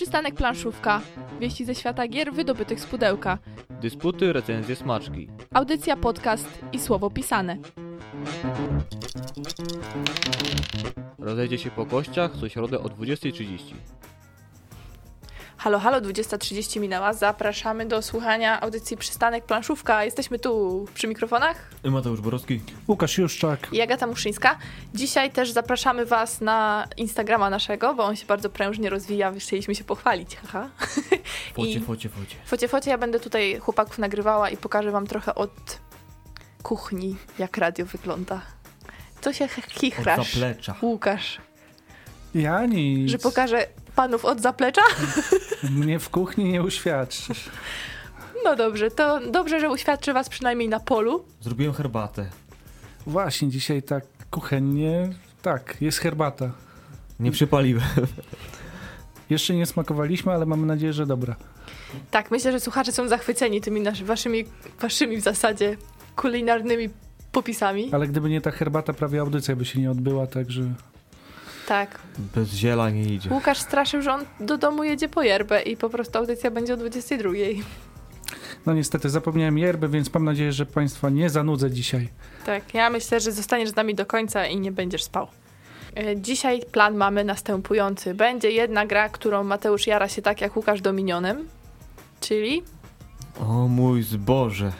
Przystanek planszówka. Wieści ze świata gier wydobytych z pudełka. Dysputy, recenzje, smaczki. Audycja, podcast i słowo pisane. Rozejdzie się po kościach co środę o 20.30. Halo, halo, 20.30 minęła. Zapraszamy do słuchania audycji Przystanek planszówka. Jesteśmy tu przy mikrofonach. Mateusz Borowski. Łukasz Juszczak. i Agata Muszyńska. Dzisiaj też zapraszamy Was na Instagrama naszego, bo on się bardzo prężnie rozwija. Chcieliśmy się pochwalić, haha. Focie, I- focie, focie. Focie, focie, ja będę tutaj chłopaków nagrywała i pokażę Wam trochę od kuchni, jak radio wygląda. Co się Od chichrasz, zaplecza. Łukasz? Ja nic. Że pokażę panów od zaplecza? Mnie w kuchni nie uświadczysz. No dobrze, to dobrze, że uświadczy Was przynajmniej na polu. Zrobiłem herbatę. Właśnie, dzisiaj tak kuchennie. Tak, jest herbata. Nie przypaliłem. Jeszcze nie smakowaliśmy, ale mamy nadzieję, że dobra. Tak, myślę, że słuchacze są zachwyceni tymi naszy, waszymi, waszymi w zasadzie kulinarnymi popisami. Ale gdyby nie ta herbata, prawie audycja by się nie odbyła, także Tak. Bez ziela nie idzie. Łukasz straszył, że on do domu jedzie po yerbę i po prostu audycja będzie o 22. no niestety zapomniałem yerbę, więc mam nadzieję, że Państwa nie zanudzę dzisiaj. Tak, ja myślę, że zostaniesz z nami do końca i nie będziesz spał. E, Dzisiaj plan mamy następujący. Będzie jedna gra, którą Mateusz jara się tak jak Łukasz Dominionem, czyli O mój zboże.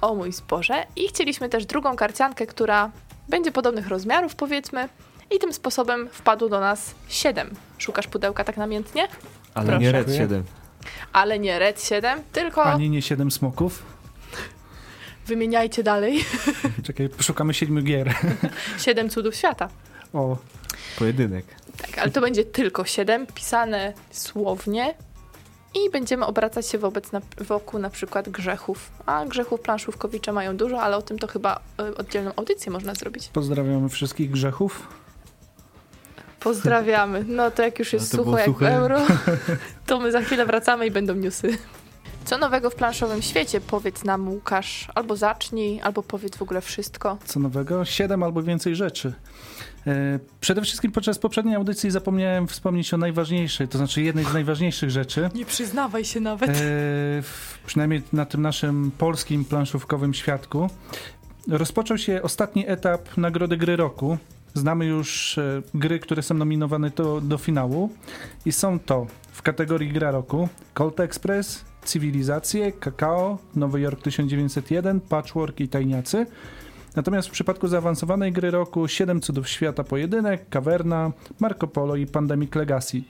O mój zboże. I chcieliśmy też drugą karciankę, która będzie podobnych rozmiarów, powiedzmy. I tym sposobem wpadło do nas 7. Szukasz pudełka tak namiętnie? Ale Proszę. nie Red 7. Ale nie Red 7, tylko Ani nie siedem smoków. wymieniajcie dalej. Czekaj, szukamy siedmiu gier. 7 cudów świata. O, Pojedynek. Tak, ale to będzie tylko 7, pisane słownie. I będziemy obracać się wobec na, wokół na przykład grzechów. A grzechów planszówkowicze mają dużo, ale o tym to chyba y, oddzielną audycję można zrobić. pozdrawiamy wszystkich grzechów. Pozdrawiamy. No to jak już jest No sucho jak suche. euro, to my za chwilę wracamy i będą newsy. Co nowego w planszowym świecie? Powiedz nam Łukasz. Albo zacznij, albo powiedz w ogóle wszystko. Co nowego? Siedem albo więcej rzeczy. E, Przede wszystkim podczas poprzedniej audycji zapomniałem wspomnieć o najważniejszej, to znaczy jednej z najważniejszych rzeczy. Nie przyznawaj się nawet. E, przynajmniej na tym naszym polskim planszówkowym świadku. Rozpoczął się ostatni etap Nagrody Gry Roku. Znamy już e, gry, które są nominowane do, do finału i są to w kategorii Gra Roku Colt Express, Cywilizacje, Kakao, Nowy Jork 1901, Patchwork i Tajniacy. Natomiast w przypadku zaawansowanej gry roku 7 cudów świata pojedynek, Kawerna, Marco Polo i Pandemic Legacy.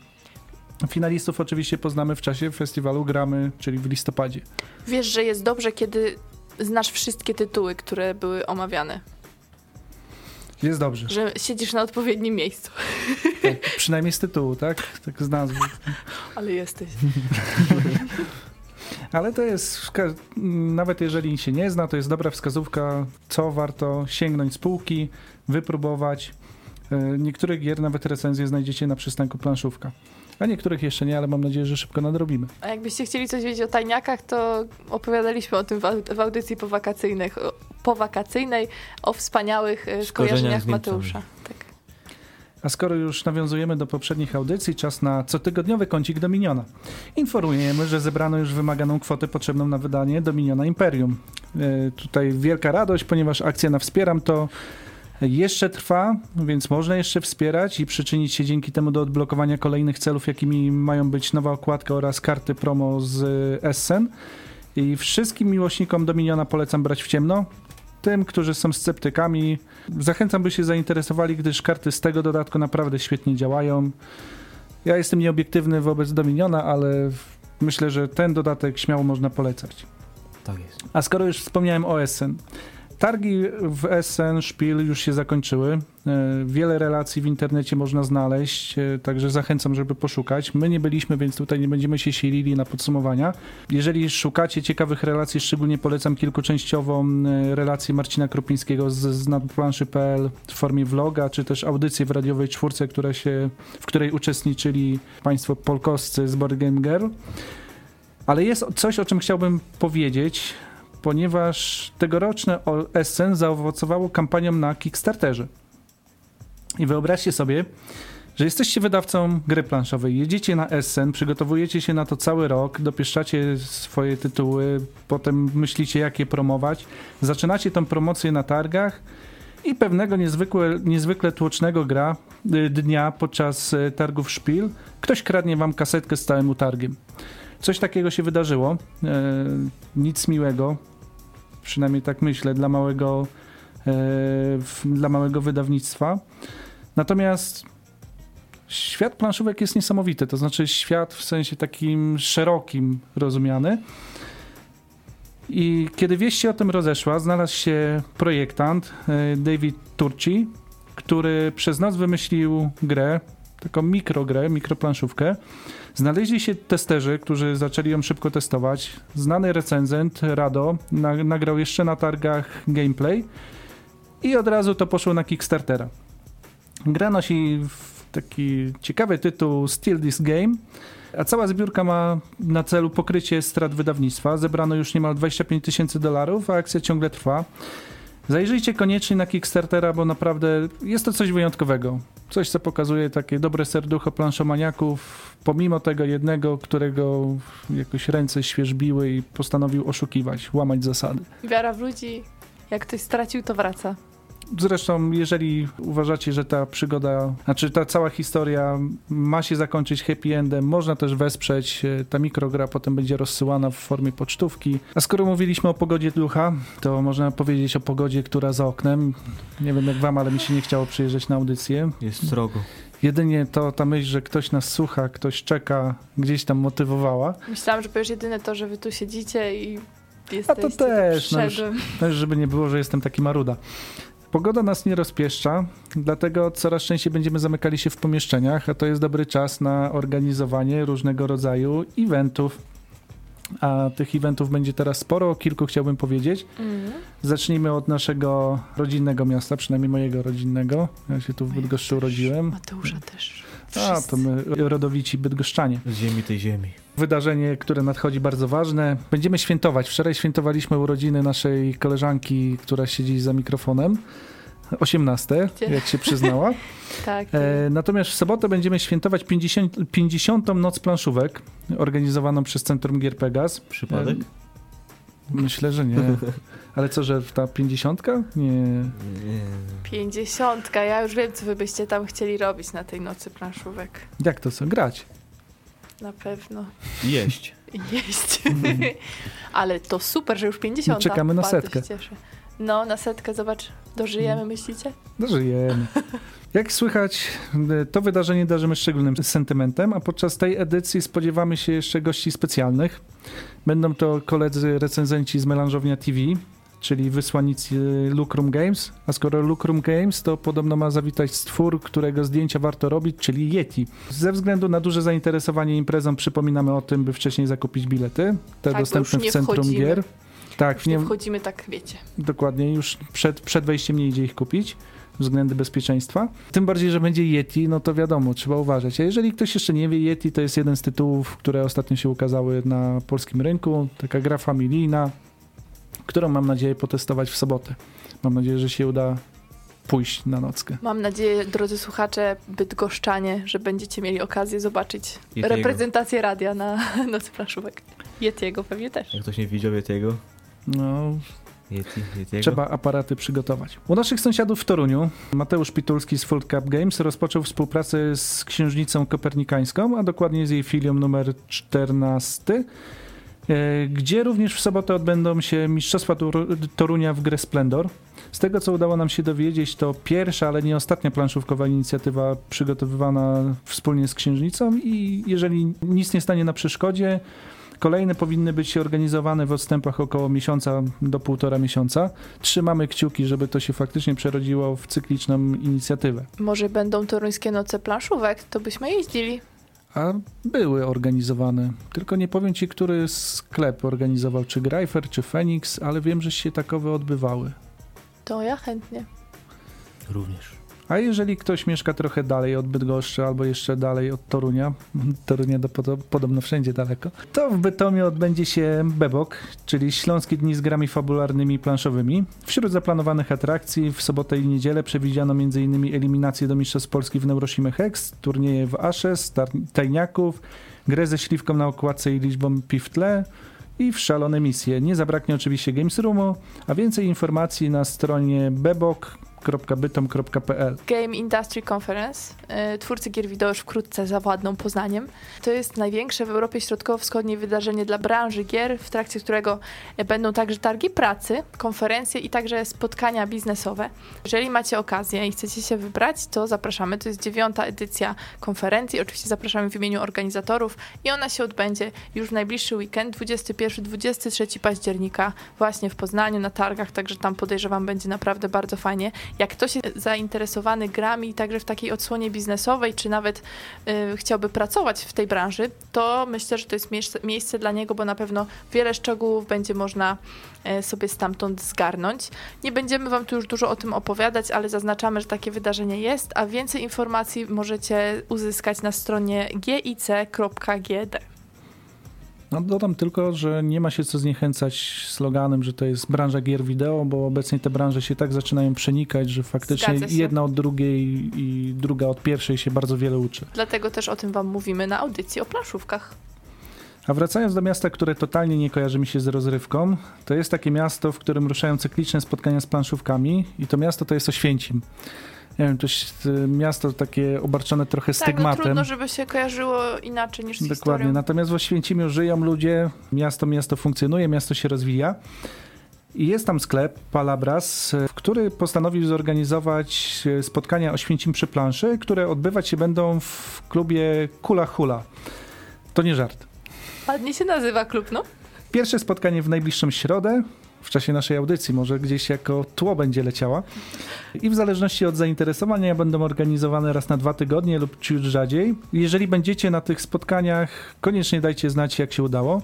Finalistów oczywiście poznamy w czasie festiwalu Gramy, czyli w listopadzie. Wiesz, że jest dobrze, kiedy znasz wszystkie tytuły, które były omawiane. Jest dobrze. Że siedzisz na odpowiednim miejscu. Tak, przynajmniej z tytułu, tak? Tak z nazwy. Ale jesteś. Ale to jest, nawet jeżeli się nie zna, to jest dobra wskazówka, co warto sięgnąć z półki, wypróbować. E, Niektórych gier nawet recenzje znajdziecie na przystanku planszówka. A niektórych jeszcze nie, ale mam nadzieję, że szybko nadrobimy. A jakbyście chcieli coś wiedzieć o tajniakach, to opowiadaliśmy o tym w au- w audycji powakacyjnych, powakacyjnej, o wspaniałych e, Skojarzeniach. Mateusza. Tak. A skoro już nawiązujemy do poprzednich audycji, czas na cotygodniowy kącik Dominiona. Informujemy, że zebrano już wymaganą kwotę potrzebną na wydanie Dominiona Imperium. E, tutaj wielka radość, ponieważ akcja na Wspieram to jeszcze trwa, więc można jeszcze wspierać i przyczynić się dzięki temu do odblokowania kolejnych celów, jakimi mają być nowa okładka oraz karty promo z e, Essen. I wszystkim miłośnikom Dominiona polecam brać w ciemno. Tym, którzy są sceptykami, zachęcam, by się zainteresowali, gdyż karty z tego dodatku naprawdę świetnie działają. Ja jestem nieobiektywny wobec Dominiona, ale myślę, że ten dodatek śmiało można polecać. Tak jest. A skoro już wspomniałem o Essen. Targi w Essen, Spiel już się zakończyły. E, Wiele relacji w internecie można znaleźć, e, także zachęcam, żeby poszukać. My nie byliśmy, więc tutaj nie będziemy się silili na podsumowania. Jeżeli szukacie ciekawych relacji, szczególnie polecam kilkuczęściową e, relację Marcina Krupińskiego z, z nadplanszy.pl w formie vloga, czy też audycję w radiowej czwórce, która się, w której uczestniczyli państwo polkowscy z Board Game Girl. Ale jest coś, o czym chciałbym powiedzieć, ponieważ tegoroczne Essen zaowocowało kampanią na Kickstarterze. I wyobraźcie sobie, że jesteście wydawcą gry planszowej, jedziecie na Essen, przygotowujecie się na to cały rok, dopieszczacie swoje tytuły, potem myślicie jak je promować, zaczynacie tą promocję na targach i pewnego niezwykle, niezwykle tłocznego gra, y, dnia podczas y, targów Szpil ktoś kradnie wam kasetkę z całym utargiem. Coś takiego się wydarzyło, e, nic miłego, przynajmniej tak myślę, dla małego, e, dla małego wydawnictwa. Natomiast świat planszówek jest niesamowity, to znaczy świat w sensie takim szerokim rozumiany. I kiedy wieść się o tym rozeszła, znalazł się projektant e, David Turci, który przez noc wymyślił grę, taką mikrogrę, mikroplanszówkę. Znaleźli się testerzy, którzy zaczęli ją szybko testować. Znany recenzent Rado na, nagrał jeszcze na targach gameplay i od razu to poszło na Kickstartera. Gra nosi taki ciekawy tytuł Steal This Game, a cała zbiórka ma na celu pokrycie strat wydawnictwa. Zebrano już niemal 25 tysięcy dolarów, a akcja ciągle trwa. Zajrzyjcie koniecznie na Kickstartera, bo naprawdę jest to coś wyjątkowego. Coś, co pokazuje takie dobre serducho planszomaniaków, pomimo tego jednego, którego jakoś ręce świeżbiły i postanowił oszukiwać, łamać zasady. Wiara w ludzi, jak ktoś stracił, to wraca. Zresztą, jeżeli uważacie, że ta przygoda, znaczy ta cała historia ma się zakończyć happy endem, można też wesprzeć. e, Ta mikrogra potem będzie rozsyłana w formie pocztówki. A skoro mówiliśmy o pogodzie ducha, to można powiedzieć o pogodzie, która za oknem. Nie wiem jak wam, ale mi się nie chciało przyjeżdżać na audycję. Jest srogo. Jedynie to ta myśl, że ktoś nas słucha, ktoś czeka, gdzieś tam motywowała. Myślałam, że powiesz jedyne to, że wy tu siedzicie i A jesteście. to też, no już, przyszedłem. też żeby nie było, że jestem taki maruda. Pogoda nas nie rozpieszcza, dlatego coraz częściej będziemy zamykali się w pomieszczeniach, a to jest dobry czas na organizowanie różnego rodzaju eventów. A tych eventów będzie teraz sporo, o kilku chciałbym powiedzieć. Mhm. Zacznijmy od naszego rodzinnego miasta, przynajmniej mojego rodzinnego. Ja się tu w Bydgoszczy urodziłem. Mateusza też. A, Wszyscy. to my rodowici bydgoszczanie. Z ziemi tej ziemi. Wydarzenie, które nadchodzi bardzo ważne. Będziemy świętować. Wczoraj świętowaliśmy urodziny naszej koleżanki, która siedzi za mikrofonem. 18, Gdzie? jak się przyznała. Tak. E, natomiast w sobotę będziemy świętować 50, 50. Noc planszówek, organizowaną przez Centrum Gier Pegas. Przypadek? E, Myślę, że nie. Ale co, że ta 50? Nie. Nie. Pięćdziesiątka. Ja już wiem, co wy byście tam chcieli robić na tej nocy planszówek. Jak to co? Grać. Na pewno. Jeść. Jeść. Ale to super, że już 50. No, czekamy na Bardzo setkę. No, na setkę, zobacz, dożyjemy, myślicie? Dożyjemy. Jak słychać, to wydarzenie darzymy szczególnym sentymentem, a podczas tej edycji spodziewamy się jeszcze gości specjalnych. Będą to koledzy recenzenci z Melanżownia TV, czyli wysłannicy Lucrum Games, a skoro Lucrum Games, to podobno ma zawitać stwór, którego zdjęcia warto robić, czyli Yeti. Ze względu na duże zainteresowanie imprezą przypominamy o tym, by wcześniej zakupić bilety, te bo dostępne w Centrum wchodzimy. Gier. Tak, Już nie wchodzimy, tak wiecie. Dokładnie, już przed, przed wejściem nie idzie ich kupić względy bezpieczeństwa. Tym bardziej, że będzie Yeti, no to wiadomo, trzeba uważać. A jeżeli ktoś jeszcze nie wie, Yeti to jest jeden z tytułów, które ostatnio się ukazały na polskim rynku. Taka gra familijna, którą mam nadzieję potestować w sobotę. Mam nadzieję, że się uda pójść na nockę. Mam nadzieję, drodzy słuchacze, bydgoszczanie, że będziecie mieli okazję zobaczyć Yetiego. reprezentację radia na Nocy Planszówek. Yetiego pewnie też. Jak ktoś nie widział Yetiego, No, Yeti, Yetiego. Trzeba aparaty przygotować. U naszych sąsiadów w Toruniu Mateusz Pitulski z Full Cup Games rozpoczął współpracę z Księżnicą Kopernikańską, a dokładnie z jej filią numer 14, e, gdzie również w sobotę odbędą się Mistrzostwa Tor- Torunia w grę Splendor. Z tego, co udało nam się dowiedzieć, to pierwsza, ale nie ostatnia planszówkowa inicjatywa przygotowywana wspólnie z Księżnicą i jeżeli nic nie stanie na przeszkodzie, Kolejne powinny być organizowane w odstępach około miesiąca do półtora miesiąca. Trzymamy kciuki, żeby to się faktycznie przerodziło w cykliczną inicjatywę. Może będą toruńskie Noce Planszówek, to byśmy jeździli. A były organizowane. Tylko nie powiem ci, który sklep organizował, czy Greifer, czy Phoenix, ale wiem, że się takowe odbywały. To ja chętnie. Również. A jeżeli ktoś mieszka trochę dalej od Bydgoszczy albo jeszcze dalej od Torunia, Torunia do podobno wszędzie daleko, to w Bytomiu odbędzie się Bebok, czyli Śląskie Dni z grami fabularnymi i planszowymi. Wśród zaplanowanych atrakcji w sobotę i niedzielę przewidziano m.in. eliminację do Mistrzostw Polski w Neuroshima Hex, turnieje w Ashes, tajniaków, grę ze śliwką na okładce i liczbą pi w tle, i w szalone misje. Nie zabraknie oczywiście Games Roomu, a więcej informacji na stronie bebok www.bytom.pl. Game Industry Conference. Y, twórcy gier wideo już wkrótce zawładną Poznaniem. To jest największe w Europie Środkowo-Wschodniej wydarzenie dla branży gier, w trakcie którego będą także targi pracy, konferencje i także spotkania biznesowe. Jeżeli macie okazję i chcecie się wybrać, to zapraszamy. To jest dziewiąta edycja konferencji. Oczywiście zapraszamy w imieniu organizatorów i ona się odbędzie już w najbliższy weekend, 21-23 października właśnie w Poznaniu na targach, także tam podejrzewam będzie naprawdę bardzo fajnie jak ktoś jest zainteresowany grami także w takiej odsłonie biznesowej, czy nawet y, chciałby pracować w tej branży, to myślę, że to jest miejsce, miejsce dla niego, bo na pewno wiele szczegółów będzie można y, sobie stamtąd zgarnąć. Nie będziemy Wam tu już dużo o tym opowiadać, ale zaznaczamy, że takie wydarzenie jest, a więcej informacji możecie uzyskać na stronie gic.gd. No dodam tylko, że nie ma się co zniechęcać sloganem, że to jest branża gier wideo, bo obecnie te branże się tak zaczynają przenikać, że faktycznie jedna od drugiej i druga od pierwszej się bardzo wiele uczy. Dlatego też o tym wam mówimy na audycji o planszówkach. A wracając do miasta, które totalnie nie kojarzy mi się z rozrywką, to jest takie miasto, w którym ruszają cykliczne spotkania z planszówkami i to miasto to jest Oświęcim nie wiem, to jest miasto takie obarczone trochę tak, stygmatem. No trudno, żeby się kojarzyło inaczej niż z Dokładnie. historią. Natomiast w Oświęcimiu żyją ludzie, miasto, miasto funkcjonuje, miasto się rozwija. I jest tam sklep Palabras, który postanowił zorganizować spotkania Oświęcim przy planszy, które odbywać się będą w klubie Kula Hula. To nie żart. Ładnie się nazywa klub, no. Pierwsze spotkanie w najbliższą środę, w czasie naszej audycji, może gdzieś jako tło będzie leciała. I w zależności od zainteresowania będą organizowane raz na dwa tygodnie lub ciut rzadziej. Jeżeli będziecie na tych spotkaniach, koniecznie dajcie znać, jak się udało.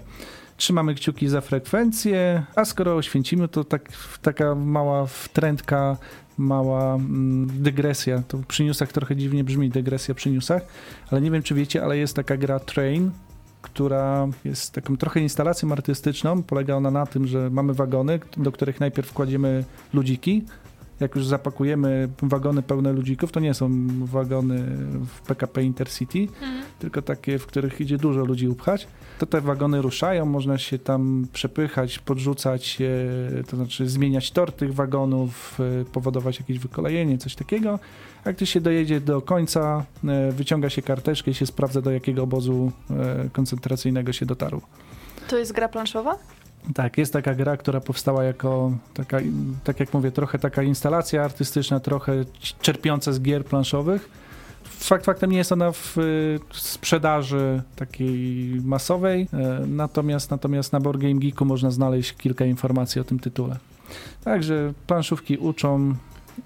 Trzymamy kciuki za frekwencję, a skoro oświęcimy, to tak, taka mała wtrętka, mała mm, dygresja. To przy newsach trochę dziwnie brzmi, dygresja przy newsach, ale nie wiem, czy wiecie, ale jest taka gra Train, która jest taką trochę instalacją artystyczną. Polega ona na tym, że mamy wagony, do których najpierw kładziemy ludziki. Jak już zapakujemy wagony pełne ludzików, to nie są wagony w PKP Intercity, mhm. tylko takie, w których idzie dużo ludzi upchać. To te wagony ruszają, można się tam przepychać, podrzucać, to znaczy zmieniać tor tych wagonów, e, powodować jakieś wykolejenie, coś takiego. A gdy się dojedzie do końca, e, wyciąga się karteczkę i się sprawdza, do jakiego obozu e, koncentracyjnego się dotarło. To jest gra planszowa? Tak, jest taka gra, która powstała jako, taka, tak jak mówię, trochę taka instalacja artystyczna, trochę czerpiąca z gier planszowych. Fakt faktem nie jest ona w sprzedaży takiej masowej, e, natomiast, natomiast na Board Game Geeku można znaleźć kilka informacji o tym tytule. Także planszówki uczą,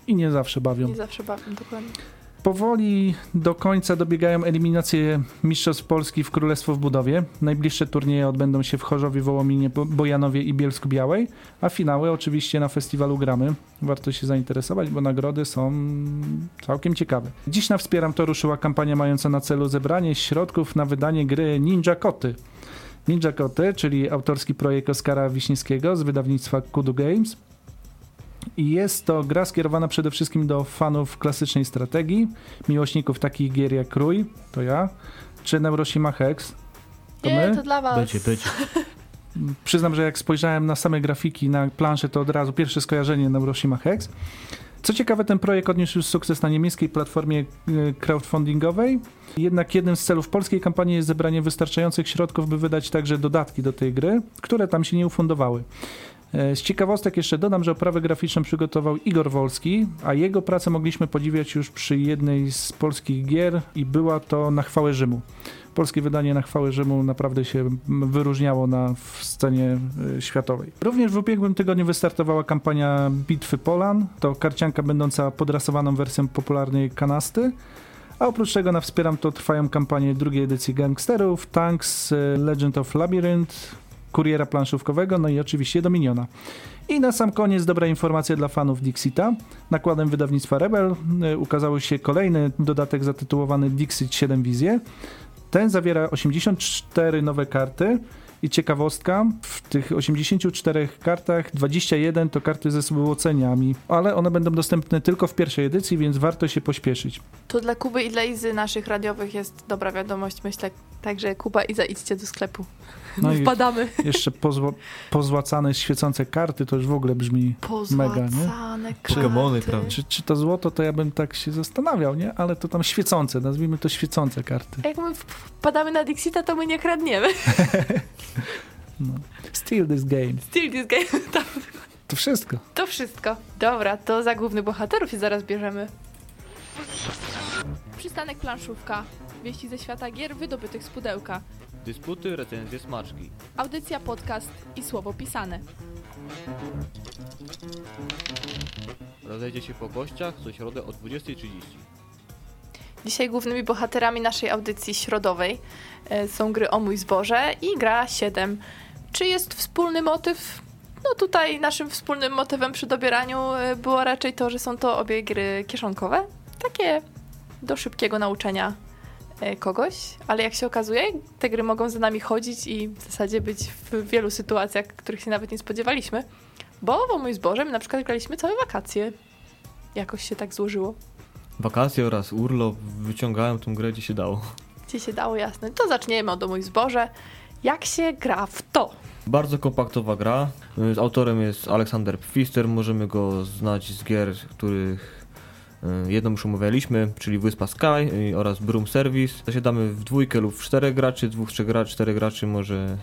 i nie zawsze bawią. Nie zawsze bawią, dokładnie. Powoli do końca dobiegają eliminacje Mistrzostw Polski w Królestwo w Budowie. Najbliższe turnieje odbędą się w Chorzowie, Wołominie, Bojanowie i Bielsku Białej, a finały oczywiście na festiwalu Gramy. Warto się zainteresować, bo nagrody są całkiem ciekawe. Dziś na Wspieram to ruszyła kampania mająca na celu zebranie środków na wydanie gry Ninja Koty. Ninja Koty, czyli autorski projekt Oskara Wiśniewskiego z wydawnictwa Kudu Games. I jest to gra skierowana przede wszystkim do fanów klasycznej strategii, miłośników takich gier jak Krój, to ja, czy Neuroshima Hex, to Nie, my. to dla was. Będzie, będzie. Przyznam, że jak spojrzałem na same grafiki, na planszę, to od razu pierwsze skojarzenie Neuroshima Hex. Co ciekawe, ten projekt odniósł już sukces na niemieckiej platformie e, crowdfundingowej. Jednak jednym z celów polskiej kampanii jest zebranie wystarczających środków, by wydać także dodatki do tej gry, które tam się nie ufundowały. E, z ciekawostek jeszcze dodam, że oprawę graficzną przygotował Igor Wolski, a jego pracę mogliśmy podziwiać już przy jednej z polskich gier i była to Na chwałę Rzymu. Polskie wydanie Na chwałę Rzymu naprawdę się wyróżniało na scenie e, światowej. Również w ubiegłym tygodniu wystartowała kampania Bitwy Polan. To karcianka będąca podrasowaną wersją popularnej kanasty. A oprócz tego na Wspieram to trwają kampanie drugiej edycji Gangsterów, Tanks, e, Legend of Labyrinth, kuriera planszówkowego, no i oczywiście Dominiona. I na sam koniec dobra informacja dla fanów Dixita. Nakładem wydawnictwa Rebel y, ukazały się kolejny dodatek zatytułowany Dixit 7 Wizje. Ten zawiera 84 nowe karty i ciekawostka, w tych 84 kartach 21 to karty ze współoceniami, ale one będą dostępne tylko w pierwszej edycji, więc warto się pośpieszyć. To dla Kuby i dla Izy naszych radiowych jest dobra wiadomość, myślę. Także Kuba i Iza idźcie do sklepu. No i Wpadamy. jeszcze pozła pozłacane świecące karty, to już w ogóle brzmi mega, nie? Pozłacane karty. Pokemony, prawda? Czy, czy to złoto, to ja bym tak się zastanawiał, nie? Ale to tam świecące, nazwijmy to świecące karty. Jak my wpadamy na Dixita, to my nie kradniemy. No. Steal this game. Still this game. To, To wszystko. to wszystko. Dobra, to za głównych bohaterów się zaraz bierzemy. Przystanek planszówka. Wieści ze świata gier wydobytych z pudełka. Dysputy, recenzje, smaczki. Audycja, podcast i słowo pisane. Rozejdzie się po kościach co środę o 20.30. Dzisiaj głównymi bohaterami naszej audycji środowej e, są gry O mój zboże i gra 7. Czy jest wspólny motyw? No tutaj naszym wspólnym motywem przy dobieraniu e, było raczej to, że są to obie gry kieszonkowe. Takie do szybkiego nauczenia e, kogoś, ale jak się okazuje, te gry mogą za nami chodzić i w zasadzie być w wielu sytuacjach, których się nawet nie spodziewaliśmy. Bo O mój zboże my na przykład graliśmy całe wakacje. Jakoś się tak złożyło. Wakacje oraz urlop wyciągałem tą grę gdzie się dało. Gdzie się dało jasne. To zaczniemy od mój zboże. Jak się gra w to? Bardzo kompaktowa gra. Y, Autorem jest Aleksander Pfister. Możemy go znać z gier, których y, jedną już omawialiśmy, czyli Wyspa Sky y, oraz Broom Service. Zasiadamy w dwójkę lub w czterech graczy, dwóch, trzech graczy, czterech graczy może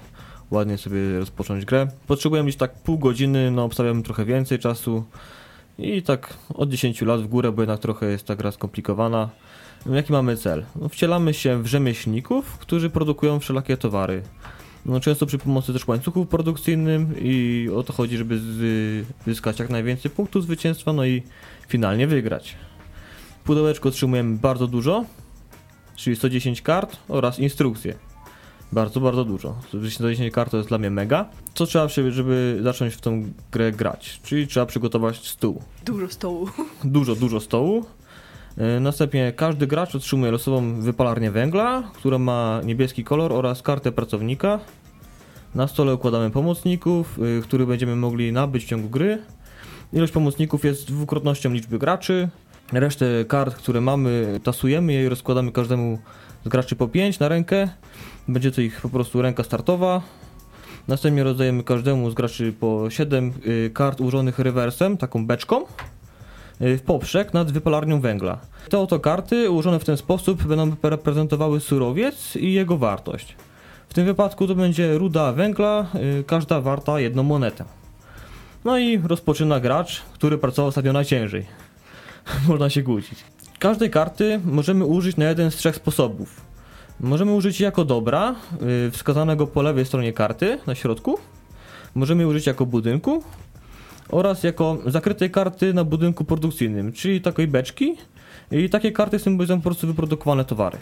ładnie sobie rozpocząć grę. Potrzebujemy mieć tak pół godziny, no obstawiamy trochę więcej czasu i tak od 10 lat w górę, bo jednak trochę jest ta gra skomplikowana. Jaki mamy cel? No, wcielamy się w rzemieślników, którzy produkują wszelakie towary. No, często przy pomocy też łańcuchów produkcyjnym i o to chodzi, żeby zy- zyskać jak najwięcej punktów zwycięstwa, no i finalnie wygrać. Pudełeczko otrzymujemy bardzo dużo, czyli 110 kart oraz instrukcje. Bardzo, bardzo dużo. 110 kart to jest dla mnie mega. Co trzeba, żeby zacząć w tą grę grać? Czyli trzeba przygotować stół Dużo stołu. dużo, dużo stołu. E, Następnie każdy gracz otrzymuje losową wypalarnię węgla, która ma niebieski kolor oraz kartę pracownika. Na stole układamy pomocników, y, których będziemy mogli nabyć w ciągu gry. Ilość pomocników jest dwukrotnością liczby graczy. Resztę kart, które mamy, tasujemy je i rozkładamy każdemu z graczy po 5 na rękę. Będzie to ich po prostu ręka startowa. Następnie rozdajemy każdemu z graczy po 7 y, kart ułożonych rewersem, taką beczką y, w poprzek nad wypalarnią węgla. Te oto karty ułożone w ten sposób będą reprezentowały surowiec i jego wartość. W tym wypadku to będzie ruda węgla, y, każda warta jedną monetę. No i rozpoczyna gracz, który pracował ostatnio najciężej. Można się kłócić. Każdej karty możemy użyć na jeden z trzech sposobów. Możemy użyć jako dobra, y, wskazanego po lewej stronie karty, na środku. Możemy użyć jako budynku oraz jako zakrytej karty na budynku produkcyjnym, czyli takiej beczki. I takie karty symbolizują po prostu wyprodukowane towary.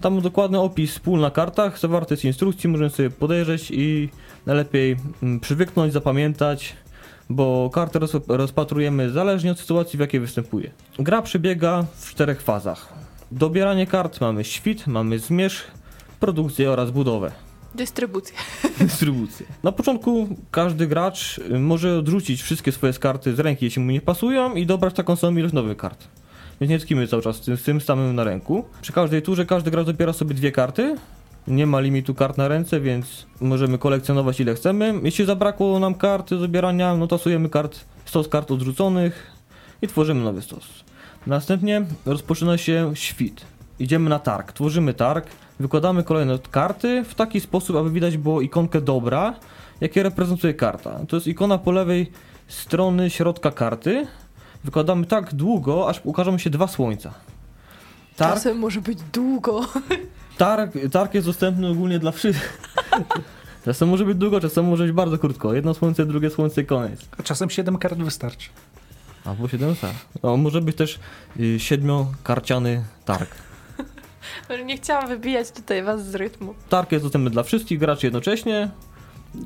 Tam dokładny opis pól na kartach, zawarty z instrukcji, możemy sobie podejrzeć i najlepiej mm, przywyknąć, zapamiętać, bo kartę roz, rozpatrujemy zależnie od sytuacji, w jakiej występuje. Gra przebiega w czterech fazach. Dobieranie kart mamy świt, mamy zmierzch, produkcję oraz budowę. Dystrybucja. Dystrybucję. Na początku każdy gracz y, może odrzucić wszystkie swoje karty z ręki, jeśli mu nie pasują i dobrać taką samą ilość nowych kart. Więc nie tkimy cały czas z tym, z tym samym na ręku. Przy każdej turze każdy gracz dobiera sobie dwie karty. Nie ma limitu kart na ręce, więc możemy kolekcjonować ile chcemy. Jeśli zabrakło nam karty do dobierania, no tasujemy kart, stos kart odrzuconych i tworzymy nowy stos. Następnie rozpoczyna się świt. Idziemy na targ, tworzymy targ, wykładamy kolejne karty w taki sposób, aby widać było ikonkę dobra, jakie reprezentuje karta. To jest ikona po lewej strony środka karty. Wykładamy tak długo, aż ukażą się dwa słońca. Targ, Czasem może być długo. targ, targ jest dostępny ogólnie dla wszystkich. Czasem może być długo, czasem może być bardzo krótko. Jedno słońce, drugie słońce i koniec. A czasem 7 kart wystarczy. Albo siedem tak. No, może być też y, siedmiokarciany targ. Nie chciałam wybijać tutaj was z rytmu. Targ jest dostępny dla wszystkich graczy jednocześnie.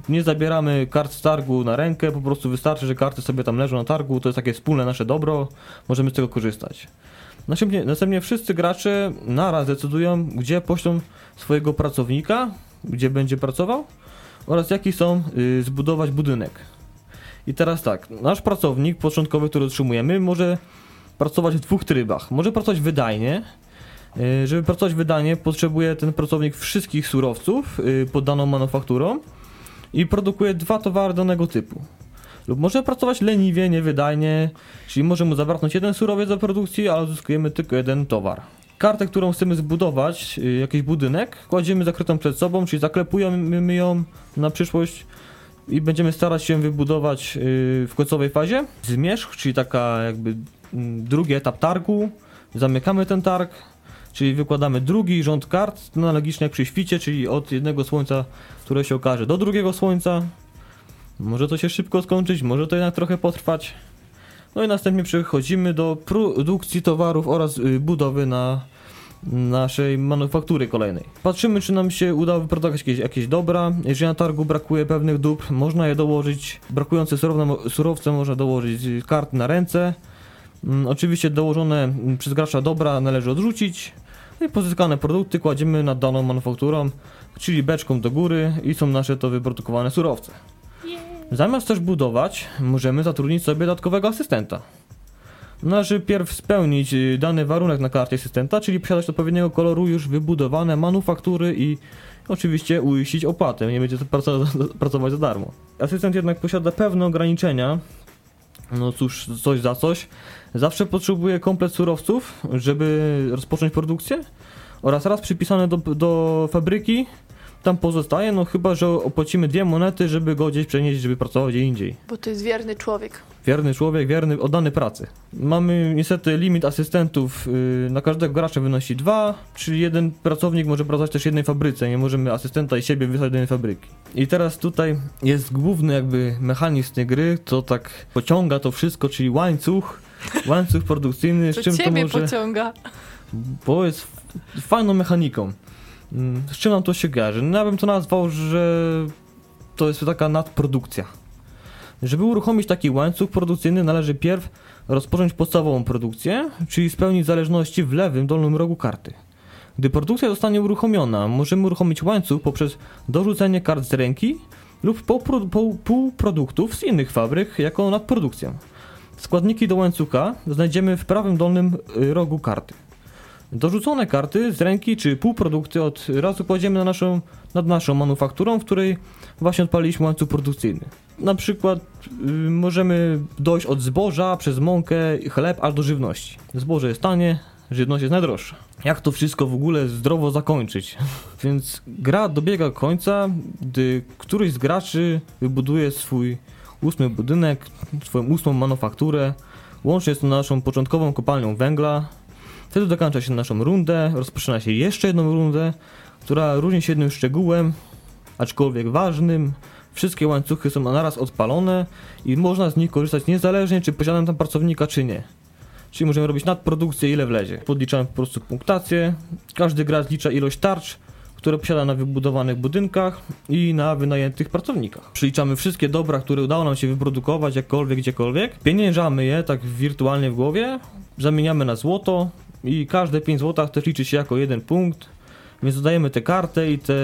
Nie zabieramy kart z targu na rękę, po prostu wystarczy, że karty sobie tam leżą na targu, to jest takie wspólne nasze dobro, możemy z tego korzystać. Następnie, następnie wszyscy gracze naraz decydują, gdzie poślą swojego pracownika, gdzie będzie pracował oraz jaki chcą y, zbudować budynek. I teraz tak, nasz pracownik początkowy, który otrzymujemy, może pracować w dwóch trybach. Może pracować wydajnie. Y, Żeby pracować wydajnie, potrzebuje ten pracownik wszystkich surowców y, pod daną manufakturą i produkuje dwa towary danego typu. Lub może pracować leniwie, niewydajnie, czyli może mu zabraknąć jeden surowiec do produkcji, ale uzyskujemy tylko jeden towar. Kartę, którą chcemy zbudować, y, jakiś budynek, kładziemy zakrytą przed sobą, czyli zaklepujemy ją na przyszłość i będziemy starać się wybudować y, w końcowej fazie zmierzch, czyli taka jakby mm, drugi etap targu. Zamykamy ten targ, czyli wykładamy drugi rząd kart, analogicznie jak przy świcie, czyli od jednego słońca, które się okaże, do drugiego słońca. Może to się szybko skończyć, może to jednak trochę potrwać. No i następnie przechodzimy do produkcji towarów oraz y, budowy na naszej manufaktury kolejnej. Patrzymy, czy nam się uda wyprodukować jakieś, jakieś dobra. Jeżeli na targu brakuje pewnych dóbr, można je dołożyć. Brakujące surowce, surowce można dołożyć kart na ręce. Mm, Oczywiście dołożone przez gracza dobra należy odrzucić. No i pozyskane produkty kładziemy nad daną manufakturą, czyli beczką do góry i są nasze to wyprodukowane surowce. Zamiast też budować, możemy zatrudnić sobie dodatkowego asystenta. Należy pierw spełnić y, dany warunek na karcie asystenta, czyli posiadać odpowiedniego koloru już wybudowane manufaktury i oczywiście uiścić opłatę, nie będzie to praco- pracować za darmo. Asystent jednak posiada pewne ograniczenia, no cóż, coś za coś. Zawsze potrzebuje komplet surowców, żeby rozpocząć produkcję oraz raz przypisane do, do fabryki, tam pozostaje, no chyba, że opłacimy dwie monety, żeby go gdzieś przenieść, żeby pracował gdzie indziej. Bo to jest wierny człowiek. Wierny człowiek, wierny, oddany pracy. Mamy niestety limit asystentów yy, na każdego gracza wynosi dwa, czyli jeden pracownik może pracować też w jednej fabryce, nie możemy asystenta i siebie wysłać do jednej fabryki. I teraz tutaj jest główny jakby mechanizm tej gry, to tak pociąga to wszystko, czyli łańcuch, łańcuch produkcyjny, z czym to może... pociąga. bo jest fajną mechaniką. Z czym nam to się kojarzy? No ja bym to nazwał, że to jest taka nadprodukcja. Żeby uruchomić taki łańcuch produkcyjny, należy pierw rozpocząć podstawową produkcję, czyli spełnić zależności w lewym dolnym rogu karty. Gdy produkcja zostanie uruchomiona, możemy uruchomić łańcuch poprzez dorzucenie kart z ręki lub półpro- pół- półproduktów z innych fabryk jako nadprodukcję. Składniki do łańcucha znajdziemy w prawym dolnym y, rogu karty. Dorzucone karty z ręki czy półprodukty od razu kładziemy na naszą, nad naszą manufakturą, w której właśnie odpaliliśmy łańcuch produkcyjny. Na przykład y, możemy dojść od zboża przez mąkę chleb aż do żywności. Zboże jest tanie, żywność jest najdroższa. Jak to wszystko w ogóle zdrowo zakończyć? Więc gra dobiega końca, gdy któryś z graczy wybuduje swój ósmy budynek, swoją ósmą manufakturę, łącznie z tą naszą początkową kopalnią węgla, Wtedy dokończa się naszą rundę, rozpoczyna się jeszcze jedną rundę, która różni się jednym szczegółem, aczkolwiek ważnym. Wszystkie łańcuchy są naraz odpalone i można z nich korzystać niezależnie, czy posiadam tam pracownika, czy nie. Czyli możemy robić nadprodukcję, ile wlezie. Podliczamy po prostu punktację. Każdy gracz licza ilość tarcz, które posiada na wybudowanych budynkach i na wynajętych pracownikach. Przeliczamy wszystkie dobra, które udało nam się wyprodukować, jakkolwiek, gdziekolwiek. Pieniężamy je tak wirtualnie w głowie, zamieniamy na złoto i każde 5 złotach też liczy się jako jeden punkt. Więc dodajemy tę kartę i te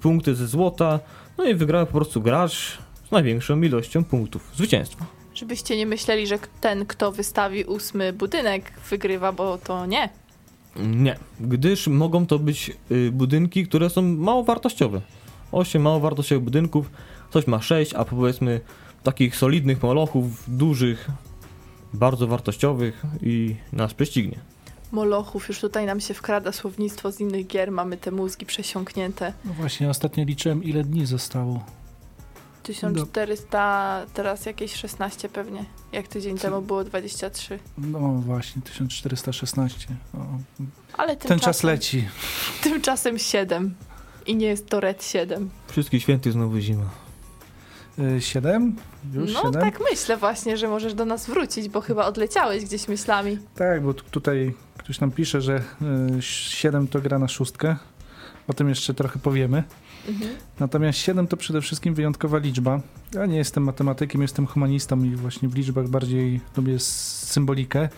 punkty ze złota, no i wygrał po prostu gracz z największą ilością punktów. Zwycięstwo. Żebyście nie myśleli, że ten, kto wystawi ósmy budynek, wygrywa, bo to nie. Nie, gdyż mogą to być y, budynki, które są mało wartościowe. 8 mało wartościowych budynków, coś ma 6, a powiedzmy takich solidnych molochów, dużych, bardzo wartościowych i nas prześcignie. Molochów, już tutaj nam się wkrada słownictwo z innych gier, mamy te mózgi przesiąknięte. No właśnie, ostatnio liczyłem, ile dni zostało. 1400, teraz jakieś 16 pewnie. Jak tydzień Co? temu było 23. No właśnie, 1416. O, Ale tymczasem, ten czas leci. Tymczasem 7. I nie jest to Red 7. Wszystkich świętych znowu zima. Y, Siedem? Już no siedem? tak myślę właśnie, że możesz do nas wrócić, bo chyba odleciałeś gdzieś myślami. Tak, bo tu- tutaj ktoś nam pisze, że y, 7 to gra na szóstkę. O tym jeszcze trochę powiemy. Mhm. Natomiast 7 to przede wszystkim wyjątkowa liczba. Ja nie jestem matematykiem, jestem humanistą i właśnie w liczbach bardziej lubię symbolikę.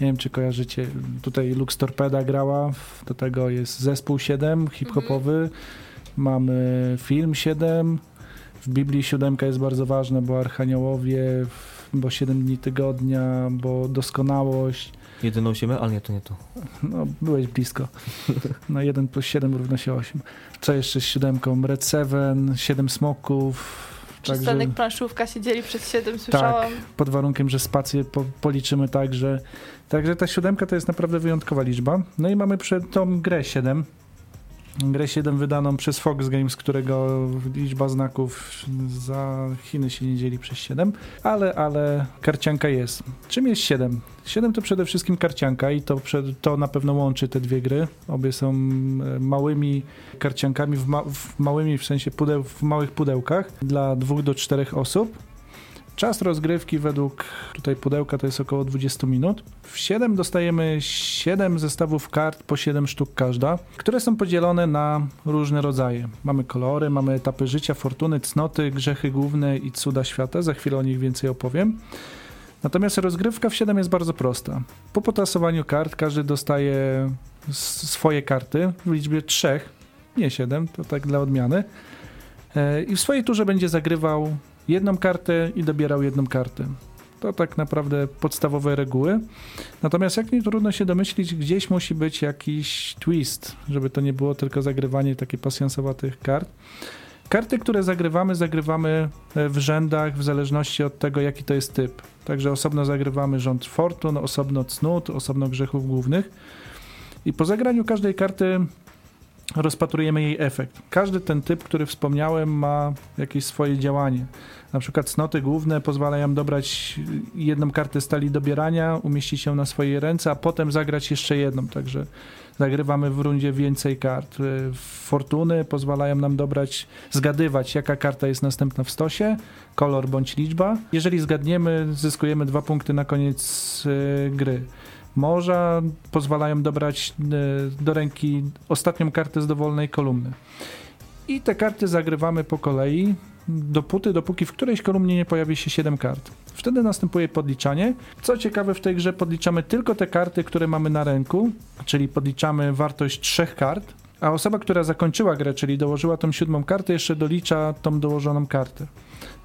Nie wiem, czy kojarzycie, tutaj Lux Torpeda grała, do tego jest zespół 7 hip-hopowy, mamy film 7, w Biblii siódemka jest bardzo ważna, bo archaniołowie, bo 7 dni tygodnia, bo doskonałość. 1 8, ale nie, to nie to. No, byłeś blisko. No 1 plus 7 równa się 8. Co jeszcze z siódemką? Red 7, 7 smoków. Przystanek także, planszówka się dzieli przez 7, słyszałam. Tak, pod warunkiem, że spację po, policzymy tak, że... Także ta siódemka to jest naprawdę wyjątkowa liczba. No i mamy przed tą grę 7, grę 7 wydaną przez Fox Games, którego liczba znaków za Chiny się nie dzieli przez 7, ale, ale karcianka jest. Czym jest 7? 7 to przede wszystkim karcianka i to, to na pewno łączy te dwie gry. Obie są e, małymi karciankami, w, ma, w małymi w sensie pudeł, w małych pudełkach dla dwóch do czterech osób. Czas rozgrywki według tutaj pudełka to jest około 20 minut. W 7 dostajemy 7 zestawów kart po 7 sztuk każda, które są podzielone na różne rodzaje. Mamy kolory, mamy etapy życia, fortuny, cnoty, grzechy główne i cuda świata. Za chwilę o nich więcej opowiem. Natomiast rozgrywka w 7 jest bardzo prosta. Po potasowaniu kart każdy dostaje swoje karty w liczbie 3, nie 7, to tak dla odmiany. E, I w swojej turze będzie zagrywał jedną kartę i dobierał jedną kartę. To tak naprawdę podstawowe reguły. Natomiast jak nie trudno się domyślić, gdzieś musi być jakiś twist, żeby to nie było tylko zagrywanie takie pasjansowatych kart. Karty, które zagrywamy, zagrywamy e, w rzędach w zależności od tego, jaki to jest typ. Także osobno zagrywamy rząd fortun, osobno cnót, osobno grzechów głównych. I po zagraniu każdej karty rozpatrujemy jej efekt. Każdy ten typ, który wspomniałem, ma jakieś swoje działanie. Na przykład cnoty główne pozwalają dobrać jedną kartę stali dobierania, umieścić ją na swojej ręce, a potem zagrać jeszcze jedną, także zagrywamy w rundzie więcej kart. Fortuny pozwalają nam dobrać, zgadywać, jaka karta jest następna w stosie, kolor bądź liczba. Jeżeli zgadniemy, zyskujemy dwa punkty na koniec y, gry. Morza pozwalają dobrać y, do ręki ostatnią kartę z dowolnej kolumny. I te karty zagrywamy po kolei, dopóty, dopóki w którejś kolumnie nie pojawi się 7 kart. Wtedy następuje podliczanie. Co ciekawe, w tej grze podliczamy tylko te karty, które mamy na ręku, czyli podliczamy wartość trzech kart, a osoba, która zakończyła grę, czyli dołożyła tą siódmą kartę, jeszcze dolicza tą dołożoną kartę.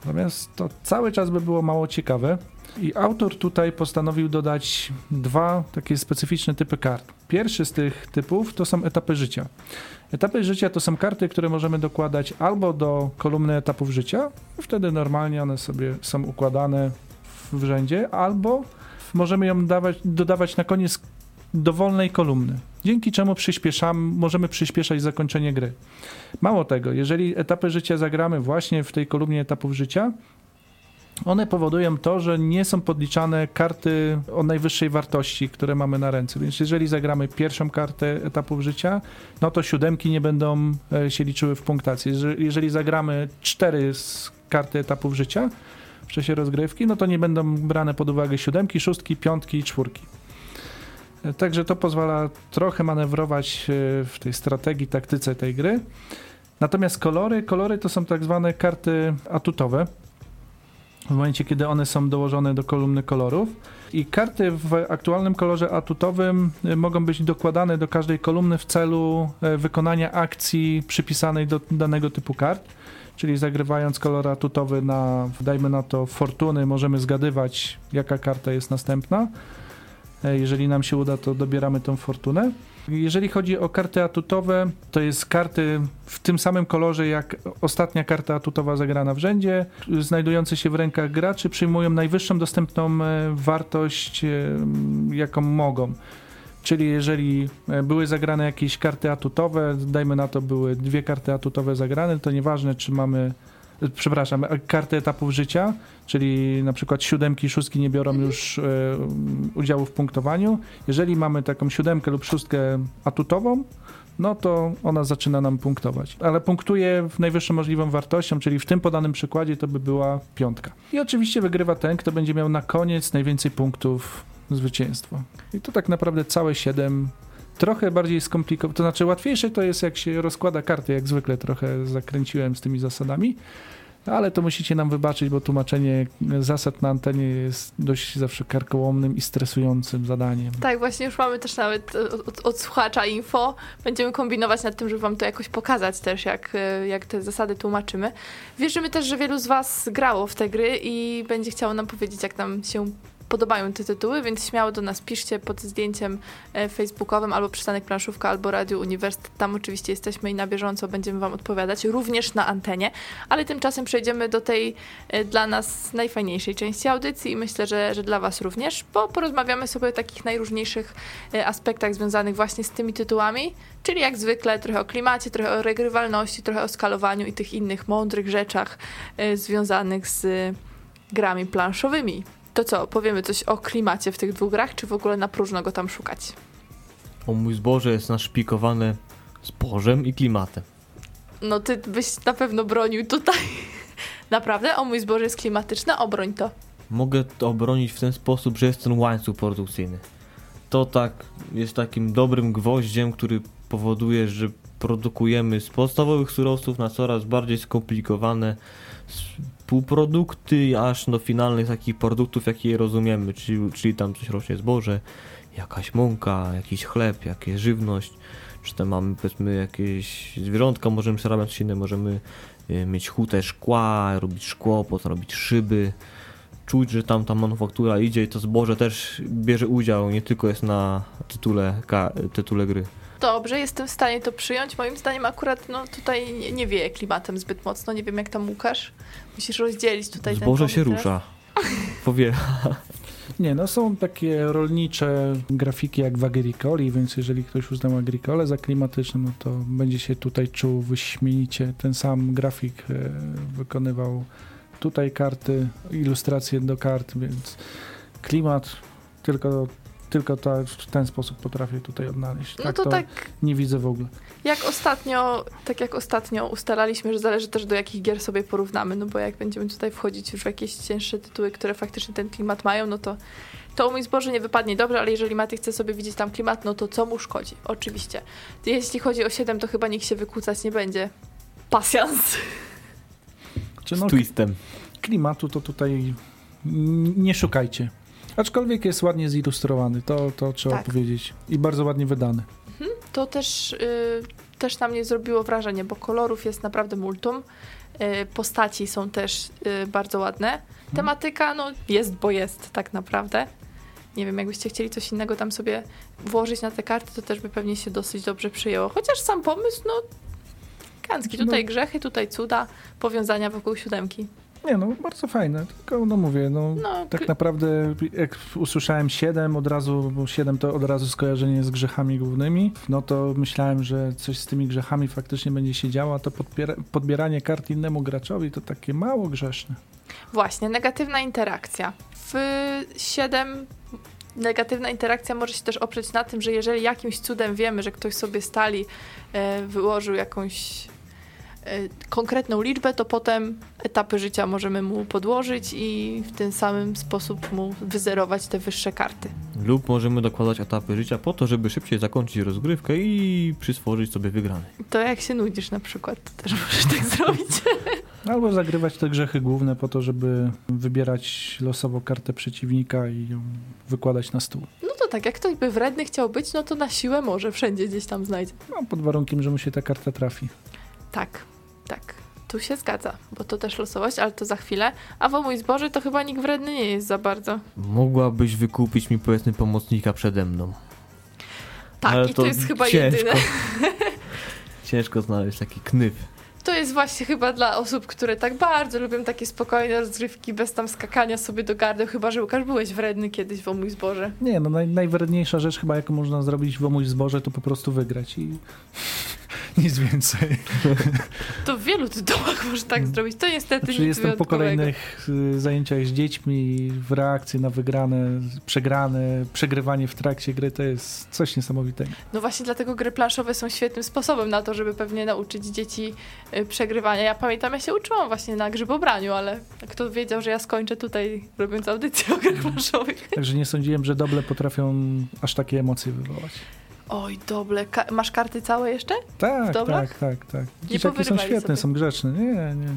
Natomiast to cały czas by było mało ciekawe. I autor tutaj postanowił dodać dwa takie specyficzne typy kart. Pierwszy z tych typów to są etapy życia. Etapy życia to są karty, które możemy dokładać albo do kolumny etapów życia, wtedy normalnie one sobie są układane w rzędzie, albo możemy ją dawać, dodawać na koniec dowolnej kolumny, dzięki czemu przyspieszamy, możemy przyspieszać zakończenie gry. Mało tego, jeżeli etapy życia zagramy właśnie w tej kolumnie etapów życia, one powodują to, że nie są podliczane karty o najwyższej wartości, które mamy na ręce. Więc jeżeli zagramy pierwszą kartę etapów życia, no to siódemki nie będą e, się liczyły w punktacji. Jeżeli zagramy cztery z karty etapów życia w czasie rozgrywki, no to nie będą brane pod uwagę siódemki, szóstki, piątki i czwórki. E, także to pozwala trochę manewrować e, w tej strategii, taktyce tej gry. Natomiast kolory, kolory to są tak zwane karty atutowe w momencie, kiedy one są dołożone do kolumny kolorów. I karty w aktualnym kolorze atutowym y, mogą być dokładane do każdej kolumny w celu y, wykonania akcji przypisanej do danego typu kart. Czyli zagrywając kolor atutowy na, dajmy na to, fortuny, możemy zgadywać, jaka karta jest następna. E, jeżeli nam się uda, to dobieramy tą fortunę. Jeżeli chodzi o karty atutowe, to jest karty w tym samym kolorze jak ostatnia karta atutowa zagrana w rzędzie, znajdujące się w rękach graczy, przyjmują najwyższą dostępną e, wartość, e, jaką mogą. Czyli jeżeli były zagrane jakieś karty atutowe, dajmy na to były dwie karty atutowe zagrane, to nieważne czy mamy przepraszam, karty etapów życia, czyli na przykład siódemki, szóstki nie biorą już e, udziału w punktowaniu. Jeżeli mamy taką siódemkę lub szóstkę atutową, no to ona zaczyna nam punktować. Ale punktuje w najwyższą możliwą wartością, czyli w tym podanym przykładzie to by była piątka. I oczywiście wygrywa ten, kto będzie miał na koniec najwięcej punktów zwycięstwo. I to tak naprawdę całe siedem trochę bardziej skomplikowane, to znaczy łatwiejsze to jest jak się rozkłada karty, jak zwykle trochę zakręciłem z tymi zasadami, ale to musicie nam wybaczyć, bo tłumaczenie zasad na antenie jest dość zawsze karkołomnym i stresującym zadaniem. Tak, właśnie już mamy też nawet od, od, słuchacza info. Będziemy kombinować nad tym, żeby wam to jakoś pokazać też, jak, e, jak te zasady tłumaczymy. Wierzymy też, że wielu z was grało w te gry i będzie chciało nam powiedzieć, jak nam się podobają te tytuły, więc śmiało do nas piszcie pod zdjęciem e, facebookowym albo przystanek planszówka, albo Radio Uniwersytet. Tam oczywiście jesteśmy i na bieżąco będziemy wam odpowiadać, również na antenie, ale tymczasem przejdziemy do tej e, dla nas najfajniejszej części audycji i myślę, że, że dla was również, bo porozmawiamy sobie o takich najróżniejszych e, aspektach związanych właśnie z tymi tytułami, czyli jak zwykle trochę o klimacie, trochę o regrywalności, trochę o skalowaniu i tych innych mądrych rzeczach związanych z grami planszowymi. To co, powiemy coś o klimacie w tych dwóch grach, czy w ogóle na próżno go tam szukać? O mój zboże jest naszpikowane zbożem i klimatem. No ty byś na pewno bronił tutaj. Naprawdę? O mój zboże jest klimatyczne? Obroń to. Mogę to obronić w ten sposób, że jest ten łańcuch produkcyjny. To tak jest takim dobrym gwoździem, który powoduje, że produkujemy z podstawowych surowców na coraz bardziej skomplikowane półprodukty, aż do finalnych takich produktów, jakie je rozumiemy, czyli, czyli tam coś rośnie zboże, jakaś mąka, jakiś chleb, jakaś żywność, czy tam mamy powiedzmy jakieś zwierzątka, możemy przerabiać coś inne, możemy y, mieć hutę szkła, robić szkło, potem robić szyby, czuć, że tam ta manufaktura idzie i to zboże też bierze udział, nie tylko jest na tytule, tytule gry dobrze, jestem w stanie to przyjąć. Moim zdaniem akurat no, tutaj nie, nie wieje klimatem zbyt mocno. Nie wiem jak tam Łukasz. Musisz rozdzielić tutaj Zboże się rusza. Powie. Nie, no są takie rolnicze grafiki jak w Agricoli, więc jeżeli ktoś uznał Agricole za klimatyczne, no to będzie się tutaj czuł wyśmienicie. Ten sam grafik e, wykonywał tutaj karty, ilustracje do kart, więc klimat tylko tylko ta, w ten sposób potrafię tutaj odnaleźć. No tak to, to tak. Nie widzę w ogóle. Jak ostatnio, tak jak ostatnio ustalaliśmy, że zależy też do jakich gier sobie porównamy, no bo jak będziemy tutaj wchodzić już w jakieś cięższe tytuły, które faktycznie ten klimat mają, no to to u mój zboże nie wypadnie dobrze, ale jeżeli Maty chce sobie widzieć tam klimat, no to co mu szkodzi? Oczywiście. Jeśli chodzi o 7, to chyba nikt się wykłócać nie będzie. Pasjans. Czy no, Z twistem. Klimatu to tutaj nie szukajcie. Aczkolwiek jest ładnie zilustrowany, to, to trzeba tak. powiedzieć. I bardzo ładnie wydany. Mhm. To też, y, też na mnie zrobiło wrażenie, bo kolorów jest naprawdę multum. Y, postaci są też y, bardzo ładne. Mhm. Tematyka, no jest, bo jest tak naprawdę. Nie wiem, jakbyście chcieli coś innego tam sobie włożyć na te karty, to też by pewnie się dosyć dobrze przyjęło. Chociaż sam pomysł, no kancki. Tutaj no. grzechy, tutaj cuda, powiązania wokół siódemki. Nie, no bardzo fajne, tylko no mówię, no, no tak naprawdę jak usłyszałem 7 od razu, bo 7 to od razu skojarzenie z grzechami głównymi, no to myślałem, że coś z tymi grzechami faktycznie będzie się działo, a to podbiera, podbieranie kart innemu graczowi to takie mało grzeszne. Właśnie, negatywna interakcja. W 7 negatywna interakcja może się też oprzeć na tym, że jeżeli jakimś cudem wiemy, że ktoś sobie stali e, wyłożył jakąś konkretną liczbę, to potem etapy życia możemy mu podłożyć i w ten samym sposób mu wyzerować te wyższe karty. Lub możemy dokładać etapy życia po to, żeby szybciej zakończyć rozgrywkę i przyswożyć sobie wygrany. To jak się nudzisz na przykład, to też możesz tak zrobić. Albo zagrywać te grzechy główne po to, żeby wybierać losowo kartę przeciwnika i ją wykładać na stół. No to tak, jak ktoś by wredny chciał być, no to na siłę może wszędzie gdzieś tam znajdzie. No, pod warunkiem, że mu się ta karta trafi. Tak. Tak, tu się zgadza, bo to też losowość, ale to za chwilę. A w mój zboże to chyba nikt wredny nie jest za bardzo. Mogłabyś wykupić mi powiedzmy pomocnika przede mną. Tak, ale i to, to jest chyba ciężko. jedyne. ciężko znaleźć taki knyf. To jest właśnie chyba dla osób, które tak bardzo lubią takie spokojne rozgrywki, bez tam skakania sobie do gardeł, chyba że Łukasz byłeś wredny kiedyś w mój zboże. Nie, no naj, najwredniejsza rzecz chyba, jaką można zrobić w mój zboże, to po prostu wygrać i nic więcej. To w wielu tytułach można tak zrobić. To niestety znaczy, nic Jestem po kolejnych y, zajęciach z dziećmi w reakcji na wygrane, przegrane, przegrywanie w trakcie gry to jest coś niesamowitego. No właśnie dlatego gry planszowe są świetnym sposobem na to, żeby pewnie nauczyć dzieci y, przegrywania. Ja pamiętam, ja się uczyłam właśnie na grzybobraniu, ale kto wiedział, że ja skończę tutaj robiąc audycję o grach planszowych. Także nie sądziłem, że doble potrafią aż takie emocje wywołać. Oj, doble. Ka- masz karty całe jeszcze? Tak, dobrach? tak, tak, tak. Dzieciaki są świetne, sobie. są grzeczne. Nie, nie.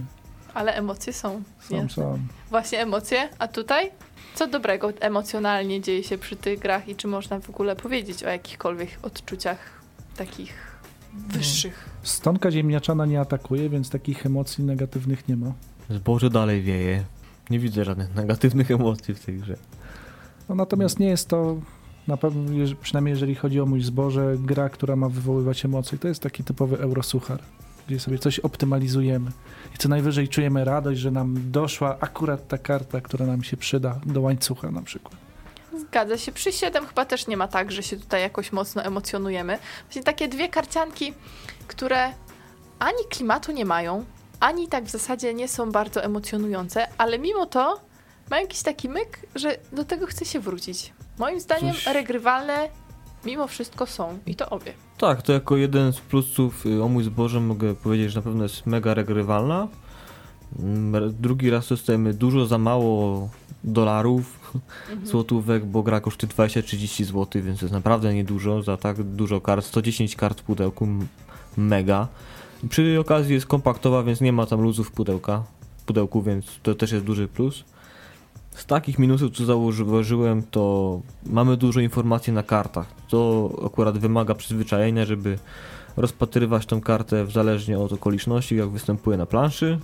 Ale emocje są. Są, są. Właśnie emocje, a tutaj? Co dobrego emocjonalnie dzieje się przy tych grach i czy można w ogóle powiedzieć o jakichkolwiek odczuciach takich wyższych? Stonka ziemniaczana nie atakuje, więc takich emocji negatywnych nie ma. Zboże dalej wieje. Nie widzę żadnych negatywnych emocji w tej grze. No, natomiast nie jest to, na pewno, przynajmniej jeżeli chodzi o mój zboże, gra, która ma wywoływać emocje. To jest taki typowy eurosuchar, gdzie sobie coś optymalizujemy. I co najwyżej czujemy radość, że nam doszła akurat ta karta, która nam się przyda do łańcucha na przykład. Zgadza się. Przy 7 chyba też nie ma tak, że się tutaj jakoś mocno emocjonujemy. Właśnie takie dwie karcianki, które ani klimatu nie mają, ani tak w zasadzie nie są bardzo emocjonujące, ale mimo to mają jakiś taki myk, że do tego chce się wrócić. Moim zdaniem Coś- regrywalne mimo wszystko są i to obie. Tak, to jako jeden z plusów y, o mój zboże mogę powiedzieć, że na pewno jest mega regrywalna. Mm, Drugi raz dostajemy dużo za mało dolarów, Mhm. złotówek, bo gra kosztuje 20-30 zł, więc to jest naprawdę niedużo za tak dużo kart. 110 kart w pudełku, mega. Przy okazji jest kompaktowa, więc nie ma tam luzów pudełka, pudełku, więc to też jest duży plus. Z takich minusów, co zauważyłem, to mamy dużo informacji na kartach. To akurat wymaga przyzwyczajenia, żeby rozpatrywać tą kartę w zależnie od okoliczności, jak występuje na planszy.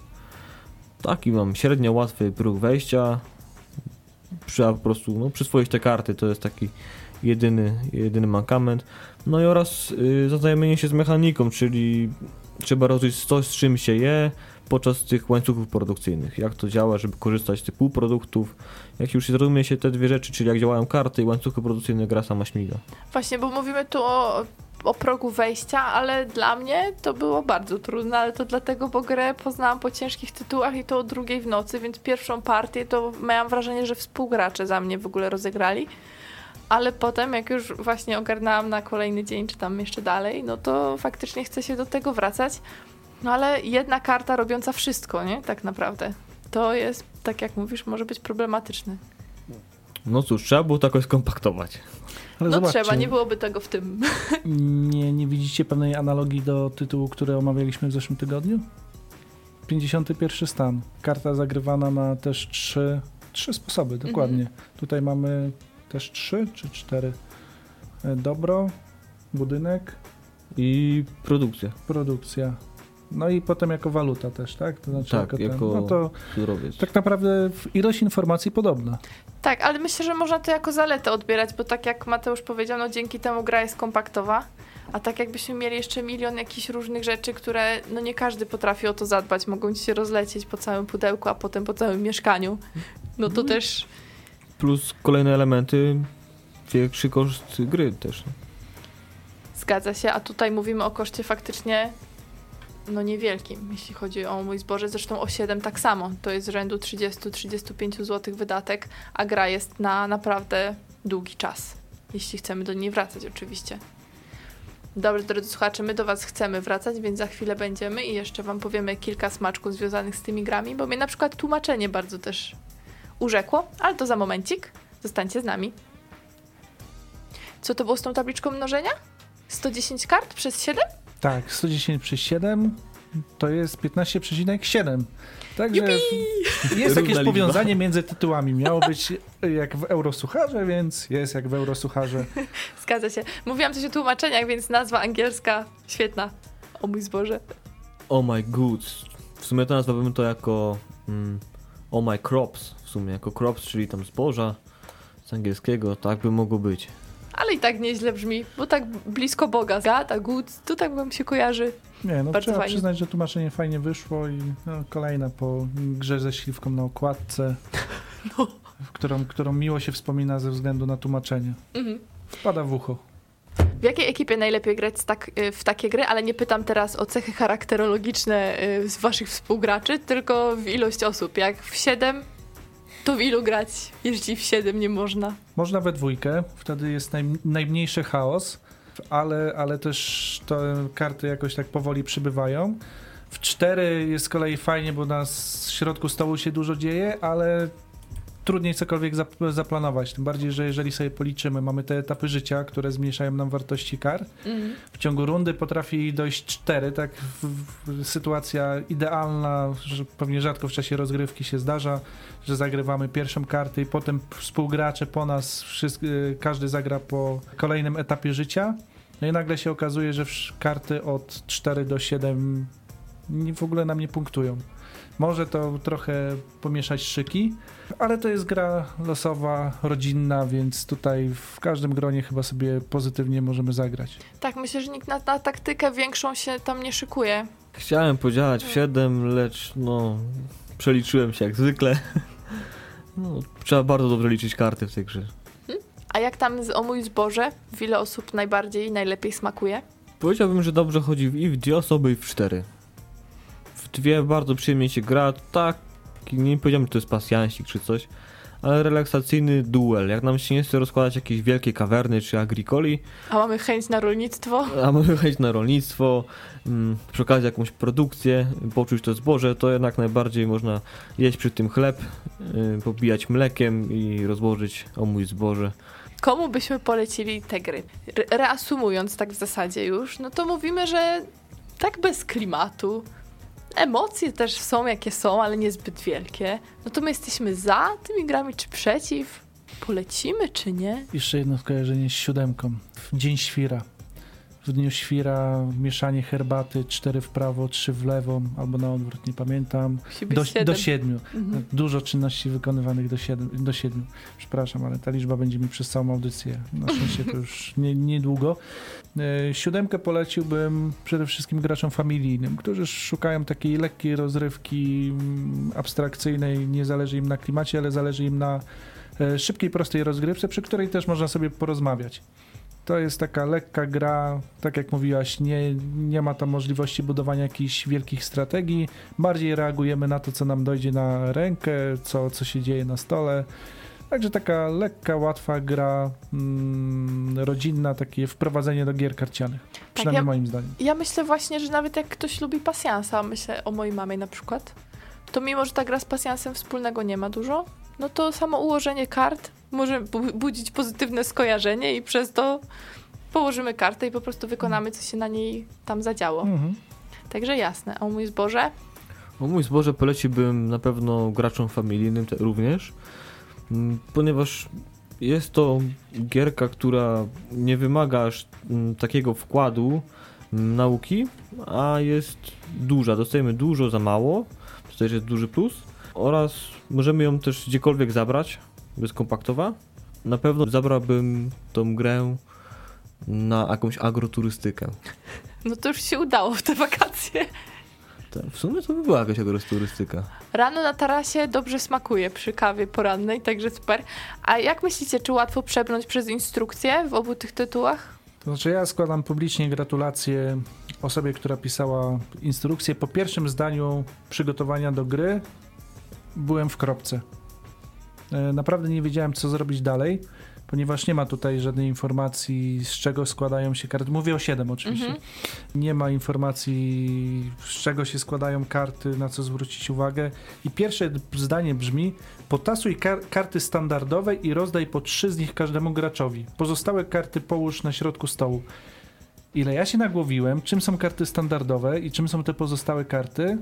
Taki mam średnio łatwy próg wejścia. Trzeba po prostu no, przyswoić te karty, to jest taki jedyny, jedyny mankament. No i oraz y, zaznajomienie się z mechaniką, czyli trzeba rozumieć coś, z czym się je podczas tych łańcuchów produkcyjnych. Jak to działa, żeby korzystać z tych półproduktów. Jak już zrozumie się te dwie rzeczy, czyli jak działają karty i łańcuchy produkcyjne, gra sama śmiga. Właśnie, bo mówimy tu o, o progu wejścia, ale dla mnie to było bardzo trudne, ale to dlatego, bo grę poznałam po ciężkich tytułach i to o drugiej w nocy, więc pierwszą partię to miałam wrażenie, że współgracze za mnie w ogóle rozegrali. Ale potem, jak już właśnie ogarnęłam na kolejny dzień, czy tam jeszcze dalej, no to faktycznie chce się do tego wracać. No ale jedna karta robiąca wszystko, nie? Tak naprawdę. To jest, tak jak mówisz, może być problematyczne. No cóż, trzeba było to jakoś skompaktować. Ale No zobaczcie, trzeba, nie byłoby tego w tym. Nie, nie widzicie pewnej analogii do tytułu, który omawialiśmy w zeszłym tygodniu? 51 stan. Karta zagrywana ma też trzy, trzy sposoby, dokładnie. Tutaj mamy też trzy czy cztery. E, Dobro, budynek, I produkcja, produkcja. No i potem jako waluta też, tak? To znaczy Tak, jako, ten. jako- No to surowiec. tak naprawdę ilość informacji podobna. Tak, ale myślę, że można to jako zaletę odbierać, bo tak jak Mateusz powiedział, no dzięki temu gra jest kompaktowa, a tak jakbyśmy mieli jeszcze milion jakichś różnych rzeczy, które no nie każdy potrafi o to zadbać, mogą ci się rozlecieć po całym pudełku, a potem po całym mieszkaniu. No to też Plus kolejne elementy, większy koszt gry też. zgadza się, a tutaj mówimy o koszcie faktycznie no niewielkim, jeśli chodzi o mój zboże, zresztą o 7 tak samo, to jest rzędu 30-35 zł wydatek, a gra jest na naprawdę długi czas, jeśli chcemy do niej wracać oczywiście. Dobrze, drodzy słuchacze, my do Was chcemy wracać, więc za chwilę będziemy i jeszcze Wam powiemy kilka smaczków związanych z tymi grami, bo mnie na przykład tłumaczenie bardzo też urzekło, ale to za momencik. Zostańcie z nami. Co to było z tą tabliczką mnożenia? 110 kart przez 7? Tak, 110 przez 7 to jest 15,7. Także jest jakieś powiązanie między tytułami. Miało być jak w Eurosucharze, więc jest jak w Eurosucharze. Zgadza się. Mówiłam coś o tłumaczeniach, więc nazwa angielska świetna. O mój zboże. Oh my goods. W sumie to nazwałbym to jako mm, Oh my crops. W sumie jako crops, czyli tam zboża z angielskiego. Tak by mogło być. Ale i tak nieźle brzmi, bo tak blisko Boga. Gata, good, to tak wam się kojarzy. Nie, no Bardzo trzeba fajnie. przyznać, że tłumaczenie fajnie wyszło i no, kolejna po grze ze śliwką na okładce, No. w którą, którą miło się wspomina ze względu na tłumaczenie. Mhm. Wpada w ucho. W jakiej ekipie najlepiej grać tak, y, w takie gry, ale nie pytam teraz o cechy charakterologiczne y, z waszych współgraczy, tylko w ilość osób. Jak w 7, to w ilu grać, jeśli w 7 nie można? Można we dwójkę, wtedy jest naj, najmniejszy chaos, ale, ale też te karty jakoś tak powoli przybywają. W cztery jest z kolei fajnie, bo na środku stołu się dużo dzieje, ale trudniej cokolwiek zap- zaplanować. Tym bardziej, że jeżeli sobie policzymy, mamy te etapy życia, które zmniejszają nam wartości kart. Mhm. W ciągu rundy potrafi dojść cztery, tak w, w, sytuacja idealna, że pewnie rzadko w czasie rozgrywki się zdarza, że zagrywamy pierwszą kartę i potem współgracze po nas, wszyscy, każdy zagra po kolejnym etapie życia. No i nagle się okazuje, że karty od 4 do 7 nie- w ogóle nam nie punktują. Może to trochę pomieszać szyki, ale to jest gra losowa, rodzinna, więc tutaj w każdym gronie chyba sobie pozytywnie możemy zagrać. Tak, myślę, że nikt na, na taktykę większą się tam nie szykuje. Chciałem podziałać w 7, lecz no przeliczyłem się jak zwykle. No, trzeba bardzo dobrze liczyć karty w tej grze. A jak tam z O mój zboże? W ile osób najbardziej, najlepiej smakuje? Powiedziałbym, że dobrze chodzi w- i w dwie osoby, i w cztery. Dwie bardzo przyjemnie się gra, tak, nie powiedziałem, że to jest pasjansik czy coś, ale relaksacyjny duel. Jak nam się nie chce rozkładać jakieś wielkie kawerny czy agricoli, A mamy chęć na rolnictwo? a mamy chęć na rolnictwo, mm, przy okazji jakąś produkcję, poczuć to zboże, to jednak najbardziej można jeść przy tym chleb, y, pobijać mlekiem i rozłożyć o mój zboże. Komu byśmy polecili te gry? Re- reasumując tak w zasadzie już, no to mówimy, że tak bez klimatu. Emocje też są jakie są, ale niezbyt wielkie. No to my jesteśmy za tymi grami, czy przeciw? Polecimy, czy nie? Jeszcze jedno skojarzenie z siódemką. Dzień Świra. W dniu świra mieszanie herbaty, cztery w prawo, trzy w lewo, albo na odwrót, nie pamiętam. Do, do siedmiu. Mhm. Dużo czynności wykonywanych do, siedem, do siedmiu. Przepraszam, ale ta liczba będzie mi przez całą audycję. Na szczęście to już nie- niedługo. E, Siódemkę poleciłbym przede wszystkim graczom familijnym, którzy szukają takiej lekkiej rozrywki mm, abstrakcyjnej. Nie zależy im na klimacie, ale zależy im na e, szybkiej, prostej rozgrywce, przy której też można sobie porozmawiać. To jest taka lekka gra, tak jak mówiłaś, nie, nie ma tam możliwości budowania jakichś wielkich strategii. Bardziej reagujemy na to, co nam dojdzie na rękę, co, co się dzieje na stole. Także taka lekka, łatwa gra, mm, rodzinna, takie wprowadzenie do gier karcianych. Przynajmniej ja- moim zdaniem. Ja myślę właśnie, że nawet jak ktoś lubi pasjansa, myślę o mojej mamie na przykład, to mimo, że ta gra z pasjansem wspólnego nie ma dużo, no to samo ułożenie kart może bu- budzić pozytywne skojarzenie i przez to położymy kartę i po prostu wykonamy, co się na niej tam zadziało. Mhm. Także jasne. A o mój zboże? O mój zboże poleciłbym na pewno graczom familijnym te, również, mm, ponieważ jest to gierka, która nie wymaga aż mm, takiego wkładu mm, nauki, a jest duża. Dostajemy dużo za mało, to też jest duży plus oraz możemy ją też gdziekolwiek zabrać, jest kompaktowa. Na pewno zabrałbym tą grę na jakąś agroturystykę. No to już się udało w te wakacje. W sumie to by była jakaś agroturystyka. Rano na tarasie dobrze smakuje przy kawie porannej, także super. A jak myślicie, czy łatwo przebrnąć przez instrukcję w obu tych tytułach? To znaczy ja składam publicznie gratulacje osobie, która pisała instrukcję. Po pierwszym zdaniu przygotowania do gry byłem w kropce. E, Naprawdę nie wiedziałem, co zrobić dalej, ponieważ nie ma tutaj żadnej informacji, z czego składają się karty. Mówię o 7 oczywiście. Mhm. Nie ma informacji, z czego się składają karty, na co zwrócić uwagę. I pierwsze zdanie brzmi: potasuj kar- karty standardowe i rozdaj po trzy z nich każdemu graczowi. Pozostałe karty połóż na środku stołu. Ile ja się nagłowiłem, czym są karty standardowe i czym są te pozostałe karty,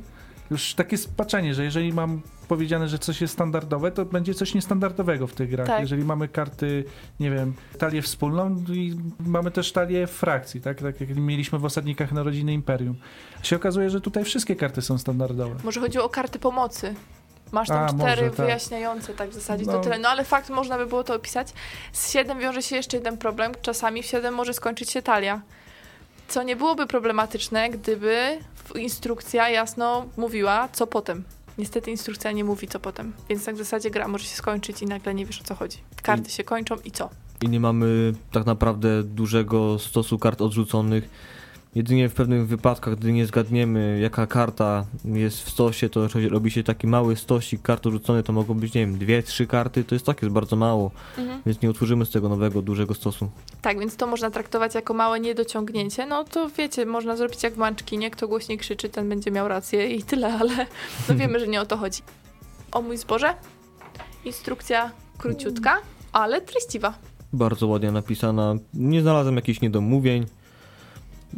już takie spaczenie, że jeżeli mam powiedziane, że coś jest standardowe, to będzie coś niestandardowego w tych grach. Tak. Jeżeli mamy karty, nie wiem, talię wspólną i mamy też talię frakcji, tak? tak jak mieliśmy w Osadnikach Narodziny Imperium. Się okazuje, że tutaj wszystkie karty są standardowe. Może chodziło o karty pomocy. Masz tam A, cztery może, tak. wyjaśniające, tak w zasadzie to No. tyle. No ale fakt, można by było to opisać. Z 7 wiąże się jeszcze jeden problem. Czasami w 7 może skończyć się talia. Co nie byłoby problematyczne, gdyby instrukcja jasno mówiła, co potem. Niestety instrukcja nie mówi, co potem. Więc tak w zasadzie gra może się skończyć i nagle nie wiesz, o co chodzi. Karty się kończą i co? i nie mamy tak naprawdę dużego stosu kart odrzuconych. Jedynie w pewnych wypadkach, gdy nie zgadniemy, jaka karta jest w stosie, to robi się taki mały stosik kart odrzuconych, to mogą być, nie wiem, dwie, trzy karty, to jest tak, jest bardzo mało, Mhm. więc nie utworzymy z tego nowego, dużego stosu. Tak, więc to można traktować jako małe niedociągnięcie. No to wiecie, można zrobić jak w Manczkinie, kto głośniej krzyczy, ten będzie miał rację i tyle, ale no wiemy, że nie o to chodzi. O mój zboże? Instrukcja króciutka, ale treściwa. Bardzo ładnie napisana. Nie znalazłem jakichś niedomówień.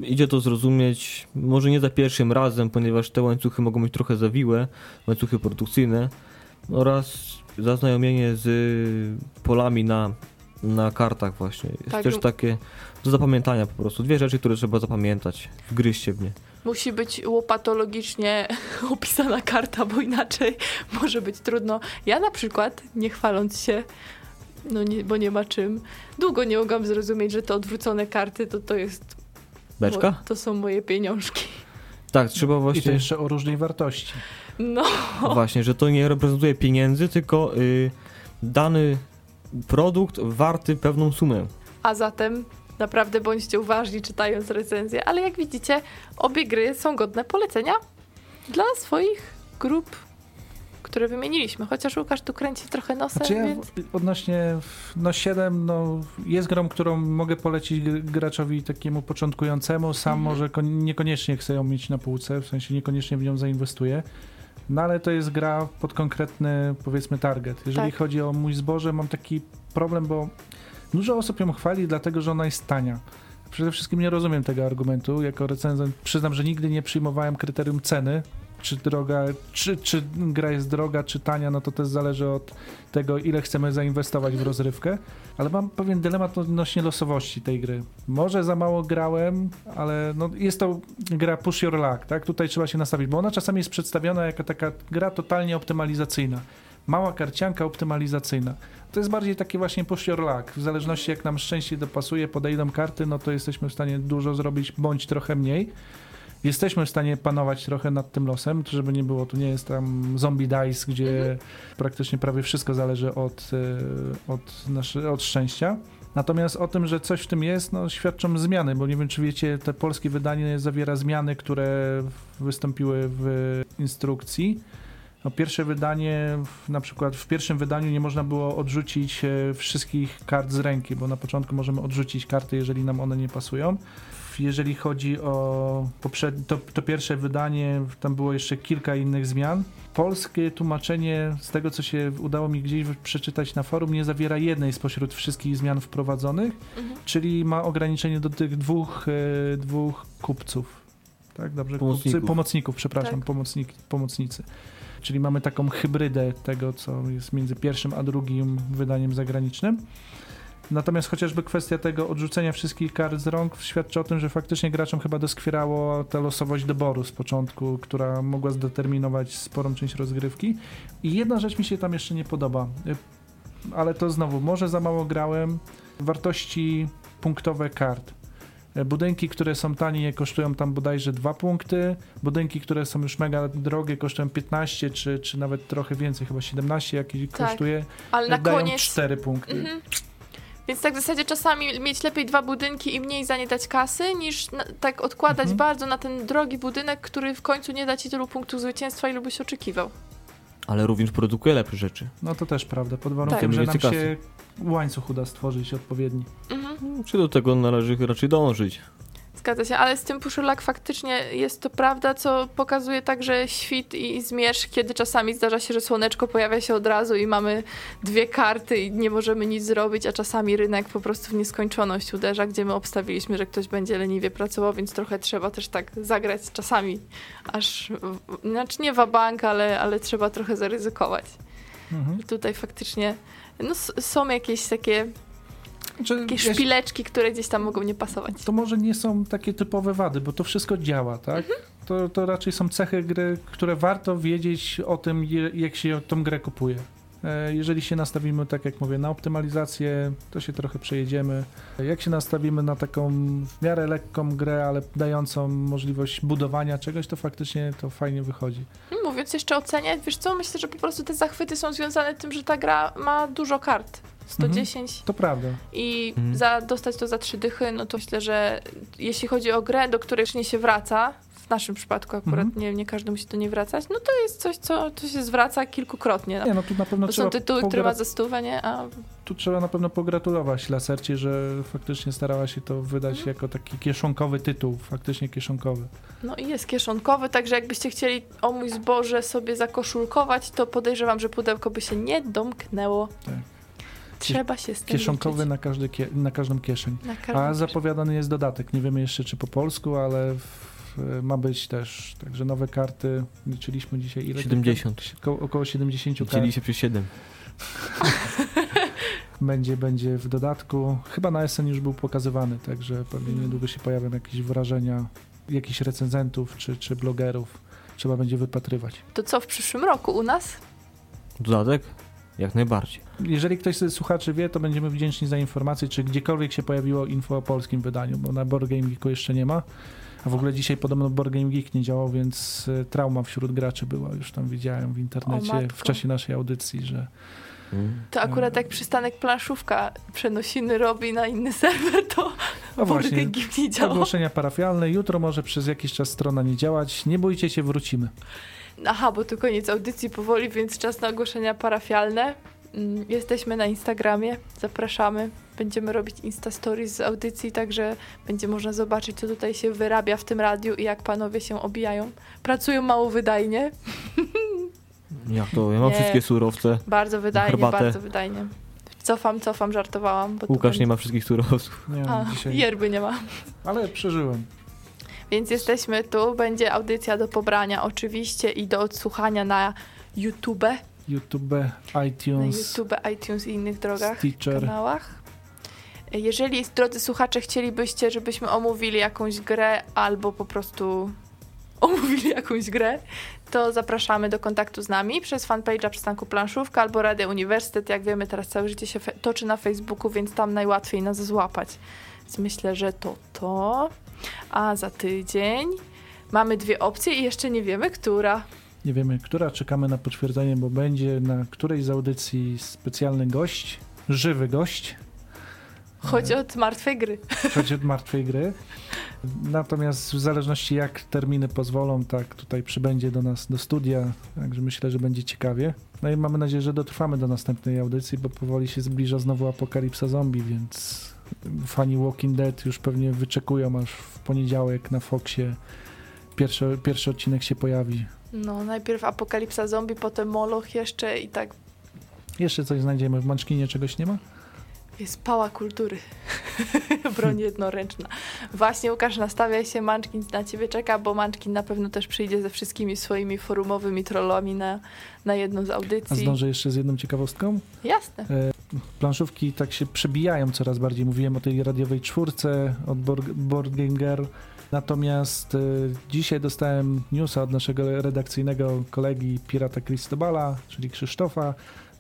Idzie to zrozumieć, może nie za pierwszym razem, ponieważ te łańcuchy mogą być trochę zawiłe, łańcuchy produkcyjne oraz zaznajomienie z polami na, na kartach właśnie. Jest Tak, też no- takie do zapamiętania po prostu. Dwie rzeczy, które trzeba zapamiętać. Wgryźcie w nie. Musi być łopatologicznie opisana karta, bo inaczej może być trudno. Ja na przykład, nie chwaląc się, no nie, bo nie ma czym, długo nie mogłam zrozumieć, że te odwrócone karty to, to jest. Beczka? Mo- to są moje pieniążki. Tak, trzeba I to właśnie, jeszcze o różnej wartości. No, właśnie, że to nie reprezentuje pieniędzy, tylko y, dany produkt warty pewną sumę. a zatem naprawdę bądźcie uważni czytając recenzję, ale jak widzicie, obie gry są godne polecenia dla swoich grup, które wymieniliśmy. Chociaż Łukasz tu kręci trochę nosem, Znaczy ja więc... odnośnie no 7, no jest grą, którą mogę polecić gr- graczowi takiemu początkującemu, sam Mhm. może kon- niekoniecznie chce ją mieć na półce, w sensie niekoniecznie w nią zainwestuje. No ale to jest gra pod konkretny, powiedzmy, target. Jeżeli Tak. chodzi o mój zboże, mam taki problem, bo dużo osób ją chwali, dlatego że ona jest tania. Przede wszystkim nie rozumiem tego argumentu. Jako recenzent przyznam, że nigdy nie przyjmowałem kryterium ceny. Czy droga, czy, czy gra jest droga, czy tania, no to też zależy od tego, ile chcemy zainwestować w rozrywkę. Ale mam pewien dylemat odnośnie losowości tej gry. Może za mało grałem, ale no jest to gra push your luck, tak? Tutaj trzeba się nastawić, bo ona czasami jest przedstawiona jako taka gra totalnie optymalizacyjna. Mała karcianka optymalizacyjna. To jest bardziej takie właśnie push your luck. W zależności jak nam szczęście dopasuje, podejdą karty, no to jesteśmy w stanie dużo zrobić, bądź trochę mniej. Jesteśmy w stanie panować trochę nad tym losem, żeby nie było, tu nie jest tam zombie dice, gdzie praktycznie prawie wszystko zależy od, e, od, nasze, od szczęścia. Natomiast o tym, że coś w tym jest, no, świadczą zmiany, bo nie wiem, czy wiecie, te polskie wydanie zawiera zmiany, które wystąpiły w instrukcji. No, pierwsze wydanie, na przykład w pierwszym wydaniu nie można było odrzucić e, wszystkich kart z ręki, bo na początku możemy odrzucić karty, jeżeli nam one nie pasują. Jeżeli chodzi o poprzednie, to, to pierwsze wydanie, tam było jeszcze kilka innych zmian. Polskie tłumaczenie, z tego co się udało mi gdzieś przeczytać na forum, nie zawiera jednej spośród wszystkich zmian wprowadzonych, Mhm. czyli ma ograniczenie do tych dwóch, e, dwóch kupców. Tak, dobrze? Pomocników. Kupcy, pomocników, przepraszam, Tak. pomocnik, pomocnicy. Czyli mamy taką hybrydę tego, co jest między pierwszym a drugim wydaniem zagranicznym. Natomiast chociażby kwestia tego odrzucenia wszystkich kart z rąk świadczy o tym, że faktycznie graczom chyba doskwierało ta losowość doboru z początku, która mogła zdeterminować sporą część rozgrywki. I jedna rzecz mi się tam jeszcze nie podoba, ale to znowu, może za mało grałem. Wartości punktowe kart. Budynki, które są tanie, kosztują tam bodajże 2 punkty. Budynki, które są już mega drogie, kosztują 15, czy, czy nawet trochę więcej, chyba 17 jakiś Tak. kosztuje. Ale na dają koniec... 4 punkty. Mhm. Więc tak w zasadzie czasami mieć lepiej dwa budynki i mniej za nie dać kasy, niż na, tak odkładać Mhm. bardzo na ten drogi budynek, który w końcu nie da ci tylu punktów zwycięstwa, ilu byś oczekiwał. Ale również produkuje lepsze rzeczy. No to też prawda, pod warunkiem, Tak. że nam się łańcuch uda stworzyć odpowiedni. Mhm. Czy do tego należy raczej dążyć? Zgadza się, ale z tym puszulak faktycznie jest to prawda, co pokazuje także świt i zmierzch, kiedy czasami zdarza się, że słoneczko pojawia się od razu i mamy dwie karty i nie możemy nic zrobić, a czasami rynek po prostu w nieskończoność uderza, gdzie my obstawiliśmy, że ktoś będzie leniwie pracował, więc trochę trzeba też tak zagrać czasami, aż, znaczy nie wabank, ale, ale trzeba trochę zaryzykować. Mhm. Tutaj faktycznie no, są jakieś takie, Znaczy, takie ja szpileczki, które gdzieś tam mogą nie pasować. to może nie są takie typowe wady, bo to wszystko działa, tak? Mhm. To, to raczej są cechy gry, które warto wiedzieć o tym, jak się tą grę kupuje. E, Jeżeli się nastawimy, tak jak mówię, na optymalizację, to się trochę przejedziemy. Jak się nastawimy na taką w miarę lekką grę, ale dającą możliwość budowania czegoś, to faktycznie to fajnie wychodzi. Mówiąc jeszcze o cenie, wiesz co, myślę, że po prostu te zachwyty są związane z tym, że ta gra ma dużo kart. 110 To prawda. i Mhm. za, dostać to za trzy dychy, no to myślę, że jeśli chodzi o grę, do której już nie się wraca, w naszym przypadku akurat Mhm. nie, nie każdy musi do niej wracać, no to jest coś, co, co się zwraca kilkukrotnie. Nie, no tu na pewno to trzeba są tytuły, które ma za stówę, nie? A tu trzeba na pewno pogratulować Laserci, że faktycznie starała się to wydać Mhm. jako taki kieszonkowy tytuł, faktycznie kieszonkowy. No i jest kieszonkowy, także jakbyście chcieli o mój zboże sobie zakoszulkować, to podejrzewam, że pudełko by się nie domknęło. Tak. Trzeba się z tym Kieszonkowy liczyć. na, każdy na każdą kieszeń. Na A każdym zapowiadany jest dodatek. Nie wiemy jeszcze, czy po polsku, ale w, ma być też. Także nowe karty. Liczyliśmy dzisiaj ile? 70. Ko około 70 kart Dzieli się przez 7. będzie, będzie w dodatku. Chyba na SN już był pokazywany, także pewnie Mm. niedługo się pojawią jakieś wrażenia jakichś recenzentów czy, czy blogerów. Trzeba będzie wypatrywać. To co w przyszłym roku u nas? Dodatek? Jak najbardziej. Jeżeli ktoś ze słuchaczy wie, to będziemy wdzięczni za informację, czy gdziekolwiek się pojawiło info o polskim wydaniu, bo na Board Game Geeku jeszcze nie ma. A w ogóle dzisiaj podobno Board Game Geek nie działał, więc y, trauma wśród graczy była. Już tam widziałem w internecie w czasie naszej audycji, że Mm. To akurat jak przystanek planszówka przenosiny robi na inny serwer, to No właśnie. Board Game nie działa. ogłoszenia parafialne. Jutro może przez jakiś czas strona nie działać. Nie bójcie się, wrócimy. Aha, bo to koniec audycji powoli, więc czas na ogłoszenia parafialne. Mm, Jesteśmy na Instagramie, zapraszamy. Będziemy robić Insta Stories z audycji, także będzie można zobaczyć, co tutaj się wyrabia w tym radiu i jak panowie się obijają. Pracują mało wydajnie, Jak to? Ja mam Nie. wszystkie surowce. bardzo wydajnie, herbatę. bardzo wydajnie. Cofam, cofam, żartowałam. Łukasz będzie- nie ma wszystkich surowców. Nie, A, dzisiaj. yerby nie ma. Ale przeżyłem. Więc jesteśmy tu, będzie audycja do pobrania oczywiście i do odsłuchania na YouTube, YouTube, na iTunes, YouTube, iTunes i innych drogach. Stitcher. kanałach. Jeżeli, drodzy słuchacze, chcielibyście, żebyśmy omówili jakąś grę albo po prostu omówili jakąś grę, to zapraszamy do kontaktu z nami przez fanpage'a Przystanku Planszówka albo Radio Uniwersytet. Jak wiemy, teraz całe życie się toczy na Facebooku, więc tam najłatwiej nas złapać. Więc myślę, że to to. A za tydzień mamy dwie opcje i jeszcze nie wiemy, która. Nie wiemy, która. Czekamy na potwierdzenie, bo będzie na którejś z audycji specjalny gość, żywy gość, Chodzi od martwej gry. choć od martwej gry. Natomiast w zależności jak terminy pozwolą, tak tutaj przybędzie do nas do studia, także myślę, że będzie ciekawie. No i mamy nadzieję, że dotrwamy do następnej audycji, bo powoli się zbliża znowu apokalipsa zombie, więc fani Walking Dead już pewnie wyczekują, aż w poniedziałek na Foxie pierwszy, pierwszy odcinek się pojawi. No, najpierw apokalipsa zombie, potem moloch jeszcze i tak Jeszcze coś znajdziemy. W Manczkinie czegoś nie ma? Jest pała kultury. Broń jednoręczna. Właśnie Łukasz nastawia się, Munchkin na ciebie czeka, bo Munchkin na pewno też przyjdzie ze wszystkimi swoimi forumowymi trollami na, na jedną z A audycji. zdążę jeszcze z jedną ciekawostką. Jasne. Planszówki tak się przebijają coraz bardziej. Mówiłem o tej radiowej czwórce od Girl. Natomiast y, dzisiaj dostałem newsa od naszego redakcyjnego kolegi Pirata Cristobala, czyli Krzysztofa,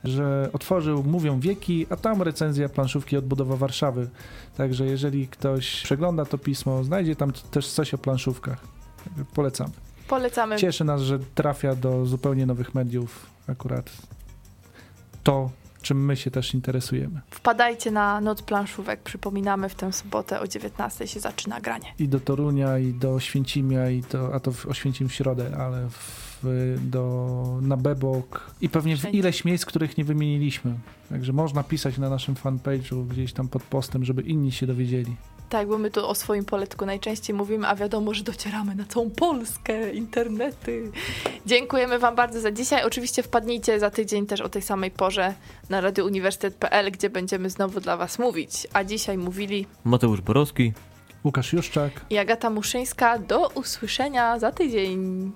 że otworzył Mówią Wieki, a tam recenzja planszówki Odbudowa Warszawy. Także jeżeli ktoś przegląda to pismo, znajdzie tam też coś o planszówkach. Polecamy. Polecamy. Cieszy nas, że trafia do zupełnie nowych mediów akurat to, czym my się też interesujemy. Wpadajcie na Noc Planszówek. Przypominamy, w tę sobotę o 19 się zaczyna granie. I do Torunia, i do Święcimia, i do, a to w Oświęcim w środę, ale w, do, na Bebok i pewnie w ileś miejsc, których nie wymieniliśmy. Także można pisać na naszym fanpage'u gdzieś tam pod postem, żeby inni się dowiedzieli. Tak, bo my tu o swoim poletku najczęściej mówimy, a wiadomo, że docieramy na całą Polskę, internety. Dziękujemy Wam bardzo za dzisiaj. Oczywiście wpadnijcie za tydzień też o tej samej porze na radiouniwersytet.pl, gdzie będziemy znowu dla Was mówić. A dzisiaj mówili Mateusz Borowski. Łukasz Juszczak. i Agata Muszyńska. Do usłyszenia za tydzień.